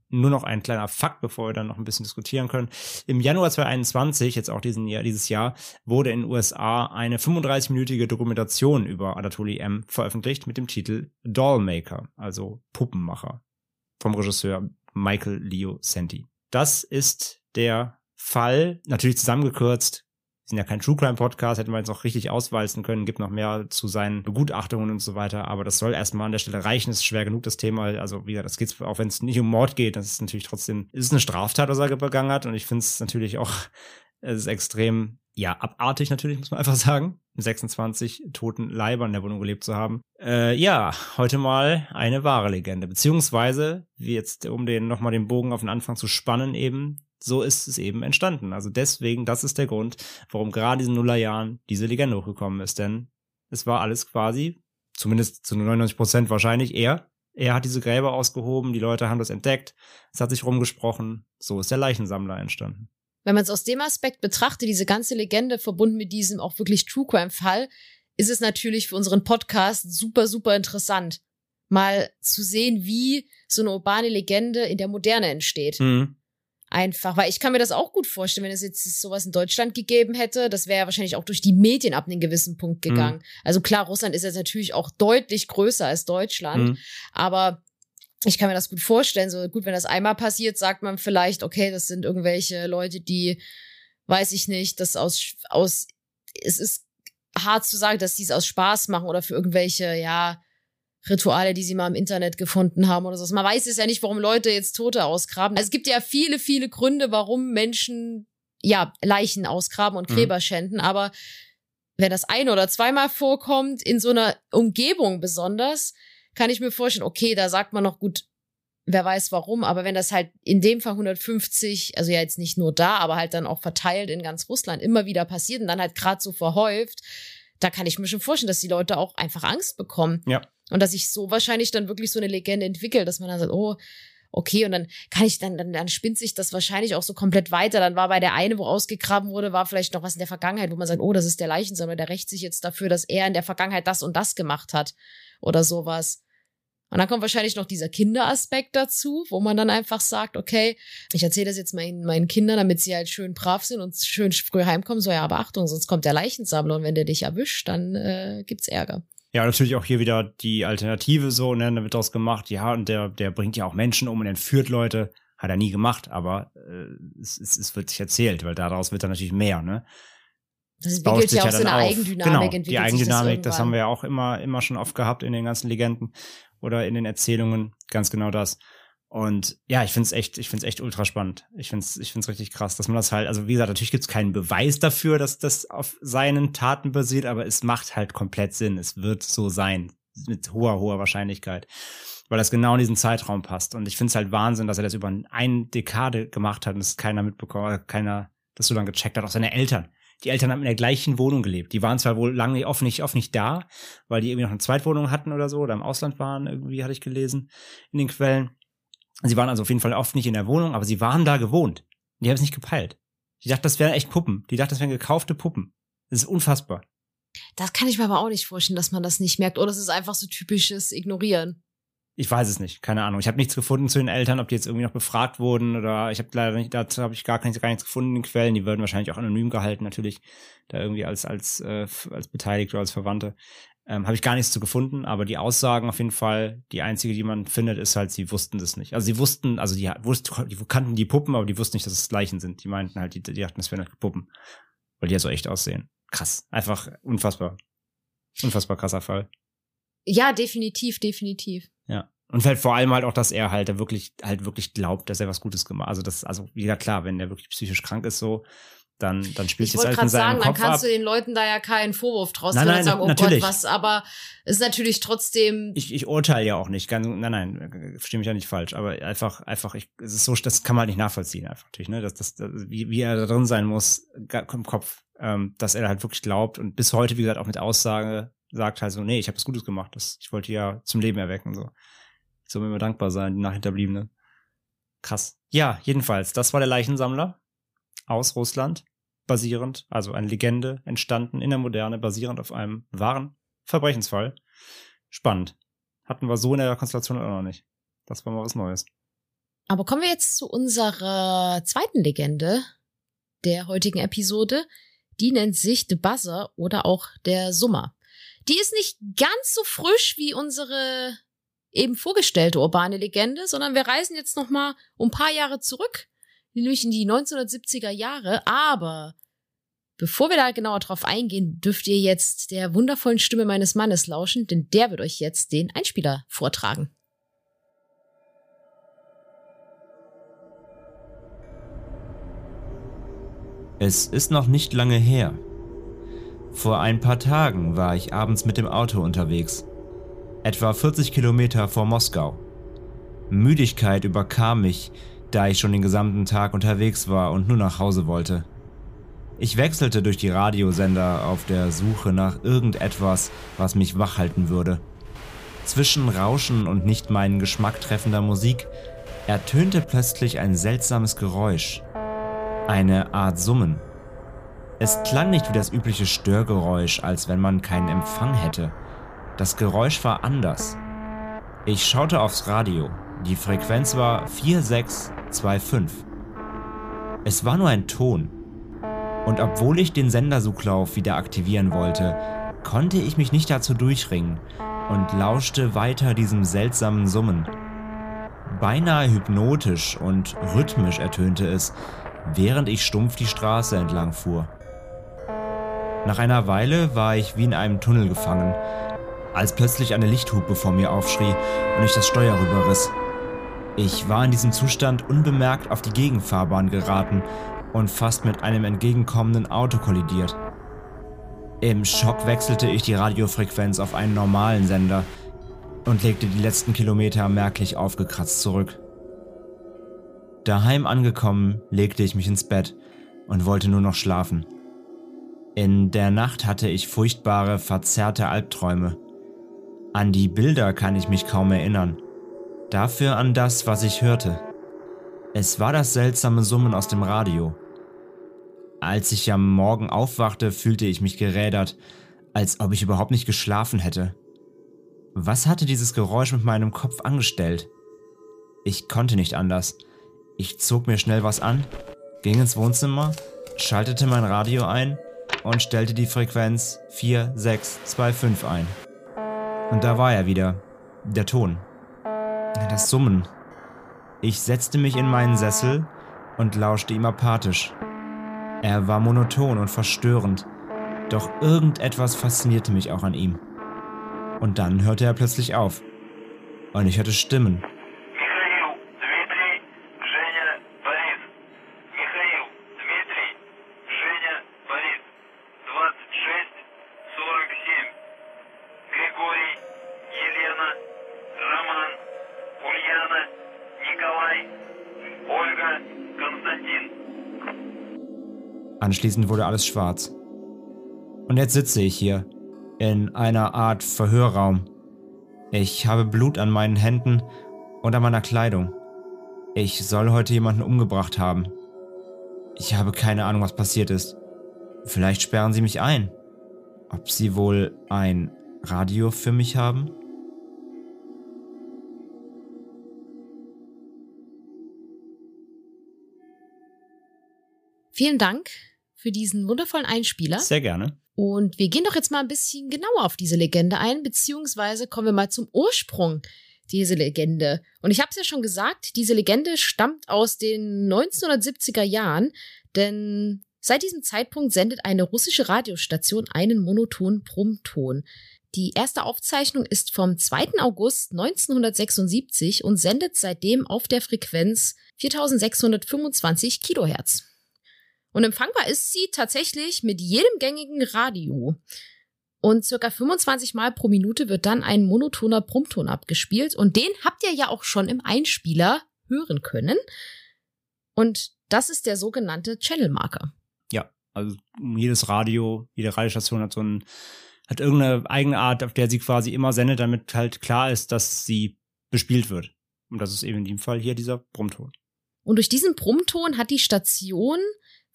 A: nur noch ein kleiner Fakt, bevor wir dann noch ein bisschen diskutieren können. Im Januar 2021, jetzt auch diesen Jahr, dieses Jahr, wurde in den USA eine 35-minütige Dokumentation über Anatoly M. veröffentlicht mit dem Titel Dollmaker, also Puppenmacher, vom Regisseur Michael Leo Senti. Das ist der Fall, natürlich zusammengekürzt, sind ja kein True Crime Podcast, hätten wir jetzt noch richtig auswalzen können, gibt noch mehr zu seinen Begutachtungen und so weiter, aber das soll erstmal an der Stelle reichen, ist schwer genug das Thema, also wie gesagt, das geht's, auch wenn es nicht um Mord geht, das ist natürlich trotzdem, ist eine Straftat, was er begangen hat und ich finde es natürlich auch, es ist extrem, ja, abartig natürlich, muss man einfach sagen, 26 toten Leiber in der Wohnung gelebt zu haben. Äh, ja, heute mal eine wahre Legende, beziehungsweise, wie jetzt, um den nochmal den Bogen auf den Anfang zu spannen eben, so ist es eben entstanden. Also deswegen, das ist der Grund, warum gerade in diesen Nullerjahren diese Legende hochgekommen ist. Denn es war alles quasi zumindest zu 99 Prozent wahrscheinlich er. Er hat diese Gräber ausgehoben, die Leute haben das entdeckt, es hat sich rumgesprochen. So ist der Leichensammler entstanden.
B: Wenn man es aus dem Aspekt betrachtet, diese ganze Legende verbunden mit diesem auch wirklich True Crime Fall, ist es natürlich für unseren Podcast super, super interessant, mal zu sehen, wie so eine urbane Legende in der Moderne entsteht.
A: Mhm.
B: Einfach, weil ich kann mir das auch gut vorstellen, wenn es jetzt sowas in Deutschland gegeben hätte, das wäre ja wahrscheinlich auch durch die Medien ab einem gewissen Punkt gegangen.
A: Mhm.
B: Also klar, Russland ist jetzt natürlich auch deutlich größer als Deutschland,
A: Mhm.
B: aber ich kann mir das gut vorstellen. So gut, wenn das einmal passiert, sagt man vielleicht, okay, das sind irgendwelche Leute, die, weiß ich nicht, das aus, aus, es ist hart zu sagen, dass die es aus Spaß machen oder für irgendwelche, ja, Rituale, die sie mal im Internet gefunden haben oder so. Man weiß es ja nicht, warum Leute jetzt Tote ausgraben. Also es gibt ja viele, viele Gründe, warum Menschen ja Leichen ausgraben und
A: Mhm.
B: Gräber schänden. Aber wenn das ein oder zweimal vorkommt, in so einer Umgebung besonders, kann ich mir vorstellen, okay, da sagt man noch gut, wer weiß warum, aber wenn das halt in dem Fall 150, also ja jetzt nicht nur da, aber halt dann auch verteilt in ganz Russland immer wieder passiert und dann halt gerade so verhäuft, da kann ich mir schon vorstellen, dass die Leute auch einfach Angst bekommen.
A: Ja.
B: Und dass sich so wahrscheinlich dann wirklich so eine Legende entwickelt, dass man dann sagt, oh, okay, und dann kann ich dann, dann, dann spinnt sich das wahrscheinlich auch so komplett weiter. Dann war bei der eine, wo ausgegraben wurde, war vielleicht noch was in der Vergangenheit, wo man sagt, oh, das ist der Leichensammler, der rächt sich jetzt dafür, dass er in der Vergangenheit das und das gemacht hat oder sowas. Und dann kommt wahrscheinlich noch dieser Kinderaspekt dazu, wo man dann einfach sagt, okay, ich erzähle das jetzt meinen, meinen Kindern, damit sie halt schön brav sind und schön früh heimkommen. So, ja, aber Achtung, sonst kommt der Leichensammler und wenn der dich erwischt, dann äh, gibt's Ärger.
A: Ja, natürlich auch hier wieder die Alternative so, ne, da wird daraus gemacht, ja, und der, der bringt ja auch Menschen um und entführt Leute. Hat er nie gemacht, aber äh, es, es, es wird sich erzählt, weil daraus wird dann natürlich mehr, ne?
B: Das entwickelt ja auch so eine
A: auf.
B: Eigendynamik.
A: Genau, die Eigendynamik, das,
B: irgendwann.
A: haben wir ja auch immer, immer schon oft gehabt in den ganzen Legenden oder in den Erzählungen, ganz genau das. Und ja, ich find's echt, ich find's echt ultra spannend. Ich find's, ich find's richtig krass, dass man das halt, also wie gesagt, natürlich gibt's keinen Beweis dafür, dass das auf seinen Taten basiert, aber es macht halt komplett Sinn. Es wird so sein. Mit hoher, hoher Wahrscheinlichkeit. Weil das genau in diesen Zeitraum passt. Und ich find's halt Wahnsinn, dass er das über eine Dekade gemacht hat und es keiner mitbekommen, äh, keiner das so lange gecheckt hat, auch seine Eltern. Die Eltern haben in der gleichen Wohnung gelebt. Die waren zwar wohl lange oft nicht, oft nicht da, weil die irgendwie noch eine Zweitwohnung hatten oder so oder im Ausland waren, irgendwie hatte ich gelesen in den Quellen. Sie waren also auf jeden Fall oft nicht in der Wohnung, aber sie waren da gewohnt. Die haben es nicht gepeilt. Die dachten, das wären echt Puppen. Die dachten, das wären gekaufte Puppen. Das ist unfassbar.
B: Das kann ich mir aber auch nicht vorstellen, dass man das nicht merkt. Oder es ist einfach so typisches Ignorieren.
A: Ich weiß es nicht, keine Ahnung. Ich habe nichts gefunden zu den Eltern, ob die jetzt irgendwie noch befragt wurden oder ich habe leider nicht, dazu habe ich gar, kein, gar nichts gefunden in den Quellen. Die werden wahrscheinlich auch anonym gehalten, natürlich, da irgendwie als als äh, als Beteiligte oder als Verwandte. Ähm, habe ich gar nichts zu gefunden, aber die Aussagen auf jeden Fall, die einzige, die man findet, ist halt, sie wussten das nicht. Also sie wussten, also die, wussten, die kannten die Puppen, aber die wussten nicht, dass es Leichen sind. Die meinten halt, die, die dachten, das wären halt Puppen, weil die ja so echt aussehen. Krass, einfach unfassbar, unfassbar krasser Fall.
B: Ja, definitiv, definitiv.
A: Ja. Und halt vor allem halt auch, dass er halt da wirklich, halt wirklich glaubt, dass er was Gutes gemacht. Also das, also wieder klar, wenn der wirklich psychisch krank ist, so, dann, dann spielt es halt in seinem
B: sagen, dann
A: Kopf
B: kannst
A: ab.
B: du den Leuten da ja keinen Vorwurf draus
A: Nein, nein,
B: und sagen, oh
A: natürlich.
B: Gott, was, aber es ist natürlich trotzdem.
A: Ich, ich urteile ja auch nicht, ganz, nein, nein, verstehe mich ja nicht falsch, aber einfach, einfach, ich, es ist so, das kann man halt nicht nachvollziehen, einfach natürlich, ne, dass das, das wie, wie er da drin sein muss, im Kopf, ähm, dass er halt wirklich glaubt und bis heute, wie gesagt, auch mit Aussage sagt halt so, nee, ich habe was Gutes gemacht, das, ich wollte ja zum Leben erwecken, so. Ich soll mir immer dankbar sein, die Nachhinterbliebenen. Krass. Ja, jedenfalls, das war der Leichensammler aus Russland, basierend, also eine Legende entstanden in der Moderne, basierend auf einem wahren Verbrechensfall. Spannend. Hatten wir so in der Konstellation auch noch nicht. Das war mal was Neues.
B: Aber kommen wir jetzt zu unserer zweiten Legende der heutigen Episode. Die nennt sich The Buzzer oder auch der Summer. Die ist nicht ganz so frisch wie unsere eben vorgestellte urbane Legende, sondern wir reisen jetzt noch mal um ein paar Jahre zurück, nämlich in die 1970er Jahre. Aber bevor wir da genauer drauf eingehen, dürft ihr jetzt der wundervollen Stimme meines Mannes lauschen, denn der wird euch jetzt den Einspieler vortragen.
C: Es ist noch nicht lange her. Vor ein paar Tagen war ich abends mit dem Auto unterwegs. Etwa 40 Kilometer vor Moskau. Müdigkeit überkam mich, da ich schon den gesamten Tag unterwegs war und nur nach Hause wollte. Ich wechselte durch die Radiosender auf der Suche nach irgendetwas, was mich wachhalten würde.
A: Zwischen Rauschen und nicht meinen Geschmack treffender Musik ertönte plötzlich ein seltsames Geräusch. Eine Art Summen. Es klang nicht wie das übliche Störgeräusch, als wenn man keinen Empfang hätte. Das Geräusch war anders. Ich schaute aufs Radio. Die Frequenz war 4625. Es war nur ein Ton. Und obwohl ich den Sendersuchlauf wieder aktivieren wollte, konnte ich mich nicht dazu durchringen und lauschte weiter diesem seltsamen Summen. Beinahe hypnotisch und rhythmisch ertönte es, während ich stumpf die Straße entlang fuhr. Nach einer Weile war ich wie in einem Tunnel gefangen, als plötzlich eine Lichthupe vor mir aufschrie und ich das Steuer rüberriss. Ich war in diesem Zustand unbemerkt auf die Gegenfahrbahn geraten und fast mit einem entgegenkommenden Auto kollidiert. Im Schock wechselte ich die Radiofrequenz auf einen normalen Sender und legte die letzten Kilometer merklich aufgekratzt zurück. Daheim angekommen, legte ich mich ins Bett und wollte nur noch schlafen. In der Nacht hatte ich furchtbare, verzerrte Albträume. An die Bilder kann ich mich kaum erinnern. Dafür an das, was ich hörte. Es war das seltsame Summen aus dem Radio. Als ich am Morgen aufwachte, fühlte ich mich gerädert, als ob ich überhaupt nicht geschlafen hätte. Was hatte dieses Geräusch mit meinem Kopf angestellt? Ich konnte nicht anders. Ich zog mir schnell was an, ging ins Wohnzimmer, schaltete mein Radio ein und stellte die Frequenz 4625 ein. Und da war er wieder, der Ton. Das Summen. Ich setzte mich in meinen Sessel und lauschte ihm apathisch. Er war monoton und verstörend, doch irgendetwas faszinierte mich auch an ihm. Und dann hörte er plötzlich auf. Und ich hörte Stimmen. Anschließend wurde alles schwarz. Und jetzt sitze ich hier, in einer Art Verhörraum. Ich habe Blut an meinen Händen und an meiner Kleidung. Ich soll heute jemanden umgebracht haben. Ich habe keine Ahnung, was passiert ist. Vielleicht sperren sie mich ein. Ob sie wohl ein Radio für mich haben?
B: Vielen Dank für diesen wundervollen Einspieler.
D: Sehr gerne.
B: Und wir gehen doch jetzt mal ein bisschen genauer auf diese Legende ein, beziehungsweise kommen wir mal zum Ursprung dieser Legende. Und ich habe es ja schon gesagt, diese Legende stammt aus den 1970er Jahren, denn seit diesem Zeitpunkt sendet eine russische Radiostation einen monotonen Brummton. Die erste Aufzeichnung ist vom 2. August 1976 und sendet seitdem auf der Frequenz 4625 Kilohertz. Und empfangbar ist sie tatsächlich mit jedem gängigen Radio. Und circa 25 Mal pro Minute wird dann ein monotoner Brummton abgespielt. Und den habt ihr ja auch schon im Einspieler hören können. Und das ist der sogenannte Channel Marker.
D: Ja, also jedes Radio, jede Radiostation hat so ein, hat irgendeine eigene Art, auf der sie quasi immer sendet, damit halt klar ist, dass sie bespielt wird. Und das ist eben in dem Fall hier dieser Brummton.
B: Und durch diesen Brummton hat die Station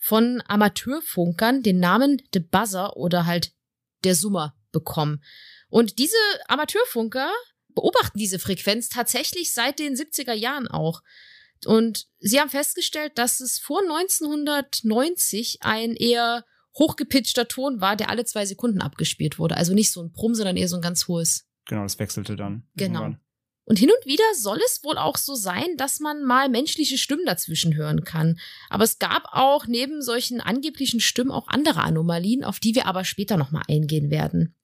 B: von Amateurfunkern den Namen The Buzzer oder halt der Summer bekommen. Und diese Amateurfunker beobachten diese Frequenz tatsächlich seit den 70er Jahren auch. Und sie haben festgestellt, dass es vor 1990 ein eher hochgepitchter Ton war, der alle zwei Sekunden abgespielt wurde. Also nicht so ein Brumm, sondern eher so ein ganz hohes.
D: Genau, das wechselte dann.
B: Genau.
D: irgendwann.
B: Und hin und wieder soll es wohl auch so sein, dass man mal menschliche Stimmen dazwischen hören kann. Aber es gab auch neben solchen angeblichen Stimmen auch andere Anomalien, auf die wir aber später nochmal eingehen werden.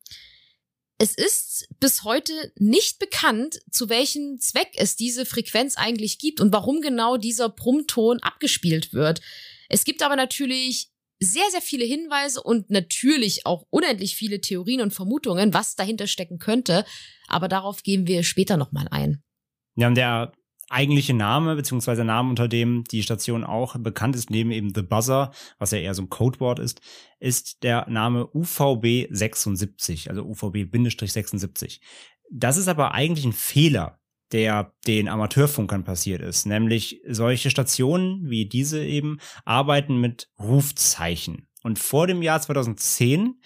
B: Es ist bis heute nicht bekannt, zu welchem Zweck es diese Frequenz eigentlich gibt und warum genau dieser Brummton abgespielt wird. Es gibt aber natürlich sehr, sehr viele Hinweise und natürlich auch unendlich viele Theorien und Vermutungen, was dahinter stecken könnte. Aber darauf gehen wir später nochmal ein.
D: Ja, und der eigentliche Name, beziehungsweise Name, unter dem die Station auch bekannt ist, neben eben The Buzzer, was ja eher so ein Codewort ist, ist der Name UVB 76, also UVB-76.
A: Das ist aber eigentlich ein Fehler, der den Amateurfunkern passiert ist. Nämlich solche Stationen wie diese eben arbeiten mit Rufzeichen. Und vor dem Jahr 2010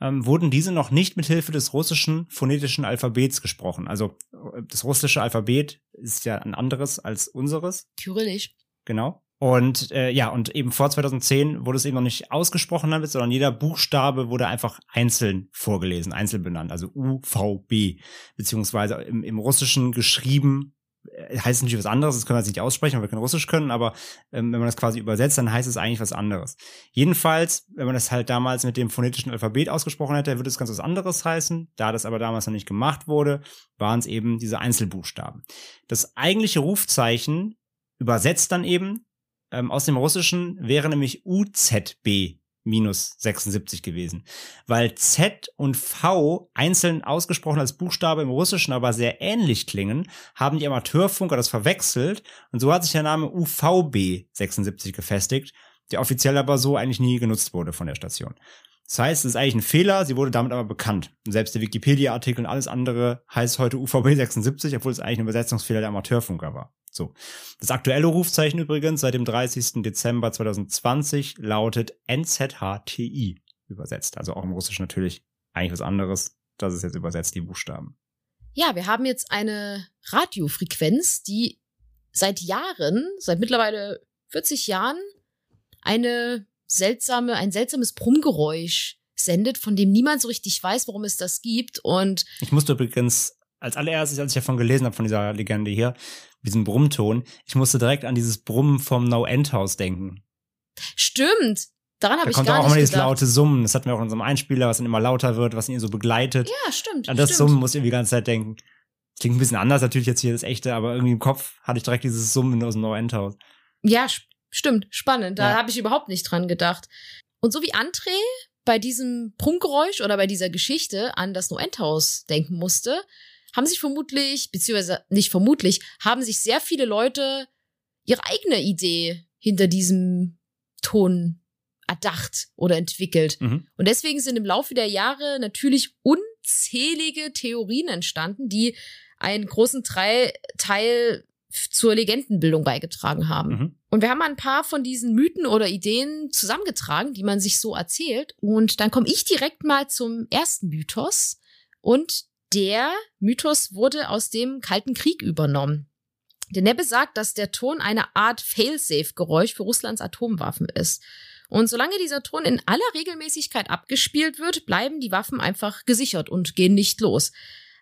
A: ähm, wurden diese noch nicht mit Hilfe des russischen phonetischen Alphabets gesprochen. Also äh, das russische Alphabet ist ja ein anderes als unseres.
B: Kyrillisch.
A: Genau. Und äh, ja, und eben vor 2010 wurde es eben noch nicht ausgesprochen damit, sondern jeder Buchstabe wurde einfach einzeln vorgelesen, einzeln benannt, also U, V, B, beziehungsweise im, im Russischen geschrieben, äh, heißt natürlich was anderes, das können wir jetzt nicht aussprechen, weil wir kein Russisch können, aber ähm, wenn man das quasi übersetzt, dann heißt es eigentlich was anderes. Jedenfalls, wenn man das halt damals mit dem phonetischen Alphabet ausgesprochen hätte, würde es ganz was anderes heißen. Da das aber damals noch nicht gemacht wurde, waren es eben diese Einzelbuchstaben. Das eigentliche Rufzeichen übersetzt dann eben ähm, aus dem Russischen wäre nämlich UZB minus 76 gewesen. Weil Z und V einzeln ausgesprochen als Buchstabe im Russischen aber sehr ähnlich klingen, haben die Amateurfunker das verwechselt und so hat sich der Name UVB 76 gefestigt, der offiziell aber so eigentlich nie genutzt wurde von der Station. Das heißt, es ist eigentlich ein Fehler, sie wurde damit aber bekannt. Und selbst der Wikipedia-Artikel und alles andere heißt heute UVB 76, obwohl es eigentlich ein Übersetzungsfehler der Amateurfunker war. So. Das aktuelle Rufzeichen übrigens seit dem 30. Dezember 2020 lautet NZHTI übersetzt. Also auch im Russischen natürlich eigentlich was anderes. Das ist jetzt übersetzt, die Buchstaben.
B: Ja, wir haben jetzt eine Radiofrequenz, die seit Jahren, seit mittlerweile 40 Jahren, eine seltsame, ein seltsames Brummgeräusch sendet, von dem niemand so richtig weiß, warum es das gibt. Und
A: Ich musste übrigens als allererstes, als ich davon gelesen habe, von dieser Legende hier, diesem Brummton, ich musste direkt an dieses Brummen vom No End House denken.
B: stimmt, daran
A: Da
B: habe ich
A: kommt
B: gar
A: auch
B: nicht
A: immer dieses
B: gedacht.
A: laute Summen. Das hatten wir auch in unserem Einspieler, was dann immer lauter wird, was ihn so begleitet.
B: ja, stimmt.
A: An das
B: stimmt.
A: Summen muss ich die ganze Zeit denken. Klingt ein bisschen anders natürlich jetzt hier das echte, aber irgendwie im Kopf hatte ich direkt dieses Summen aus dem No End House.
B: Ja, stimmt, spannend. Da
A: Ja.
B: habe ich überhaupt nicht dran gedacht. Und so wie André bei diesem Prunkgeräusch oder bei dieser Geschichte an das No-End-Haus denken musste, haben sich vermutlich, beziehungsweise nicht vermutlich, haben sich sehr viele Leute ihre eigene Idee hinter diesem Ton erdacht oder entwickelt.
A: Mhm.
B: Und deswegen sind im Laufe der Jahre natürlich unzählige Theorien entstanden, die einen großen Teil f- zur Legendenbildung beigetragen haben.
A: Mhm.
B: Und wir haben ein paar von diesen Mythen oder Ideen zusammengetragen, die man sich so erzählt. Und dann komme ich direkt mal zum ersten Mythos. Und der Mythos wurde aus dem Kalten Krieg übernommen. Denn der besagt, dass der Ton eine Art Failsafe-Geräusch für Russlands Atomwaffen ist. Und solange dieser Ton in aller Regelmäßigkeit abgespielt wird, bleiben die Waffen einfach gesichert und gehen nicht los.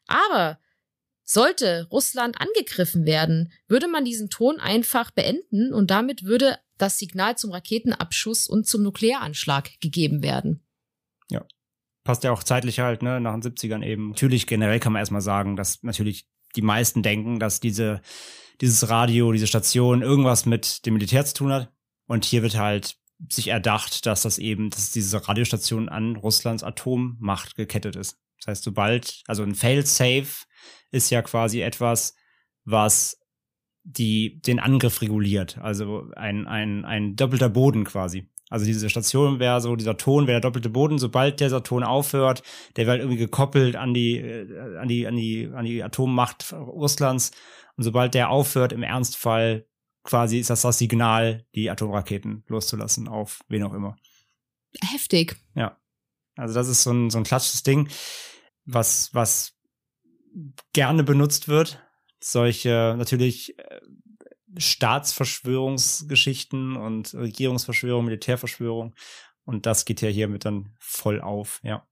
B: Aber sollte Russland angegriffen werden, würde man diesen Ton einfach beenden und damit würde das Signal zum Raketenabschuss und zum Nuklearanschlag gegeben werden.
A: Passt ja auch zeitlich halt, ne, nach den 70ern eben. Natürlich generell kann man erstmal sagen, dass natürlich die meisten denken, dass diese, dieses Radio, diese Station irgendwas mit dem Militär zu tun hat. Und hier wird halt sich erdacht, dass das eben, dass diese Radiostation an Russlands Atommacht gekettet ist. Das heißt, sobald, also ein Fail-Safe ist ja quasi etwas, was die, den Angriff reguliert. Also ein, ein, ein doppelter Boden quasi. Also diese Station wäre so, dieser Ton wäre der doppelte Boden. Sobald dieser Ton aufhört, der wäre halt irgendwie gekoppelt an die, äh, an die, an die, an die Atommacht Russlands. Und sobald der aufhört, im Ernstfall quasi ist das das Signal, die Atomraketen loszulassen auf wen auch immer.
B: Heftig.
A: Ja. Also das ist so ein, so ein klassisches Ding, was, was gerne benutzt wird. Solche natürlich äh, Staatsverschwörungsgeschichten und Regierungsverschwörung, Militärverschwörung. Und das geht ja hiermit dann voll auf, ja.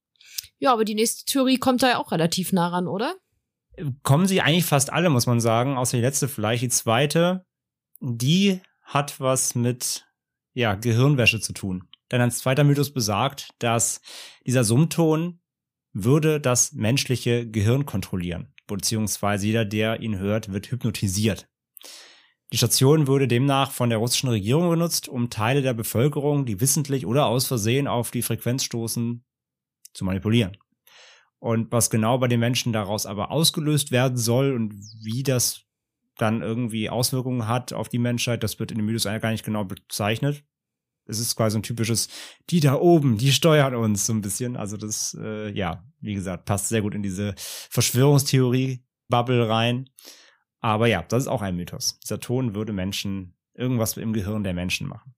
B: Ja, aber die nächste Theorie kommt da ja auch relativ nah ran, oder?
A: Kommen sie eigentlich fast alle, muss man sagen, außer die letzte vielleicht. Die zweite, die hat was mit, ja, Gehirnwäsche zu tun. Denn ein zweiter Mythos besagt, dass dieser Summton würde das menschliche Gehirn kontrollieren. Beziehungsweise jeder, der ihn hört, wird hypnotisiert. Die Station würde demnach von der russischen Regierung genutzt, um Teile der Bevölkerung, die wissentlich oder aus Versehen auf die Frequenz stoßen, zu manipulieren. Und was genau bei den Menschen daraus aber ausgelöst werden soll und wie das dann irgendwie Auswirkungen hat auf die Menschheit, das wird in dem Mythos eigentlich gar nicht genau bezeichnet. es ist quasi ein typisches, die da oben, die steuern uns so ein bisschen. Also das, äh, ja, wie gesagt, passt sehr gut in diese Verschwörungstheorie-Bubble rein. Aber ja, das ist auch ein Mythos. Dieser Ton würde Menschen irgendwas im Gehirn der Menschen machen.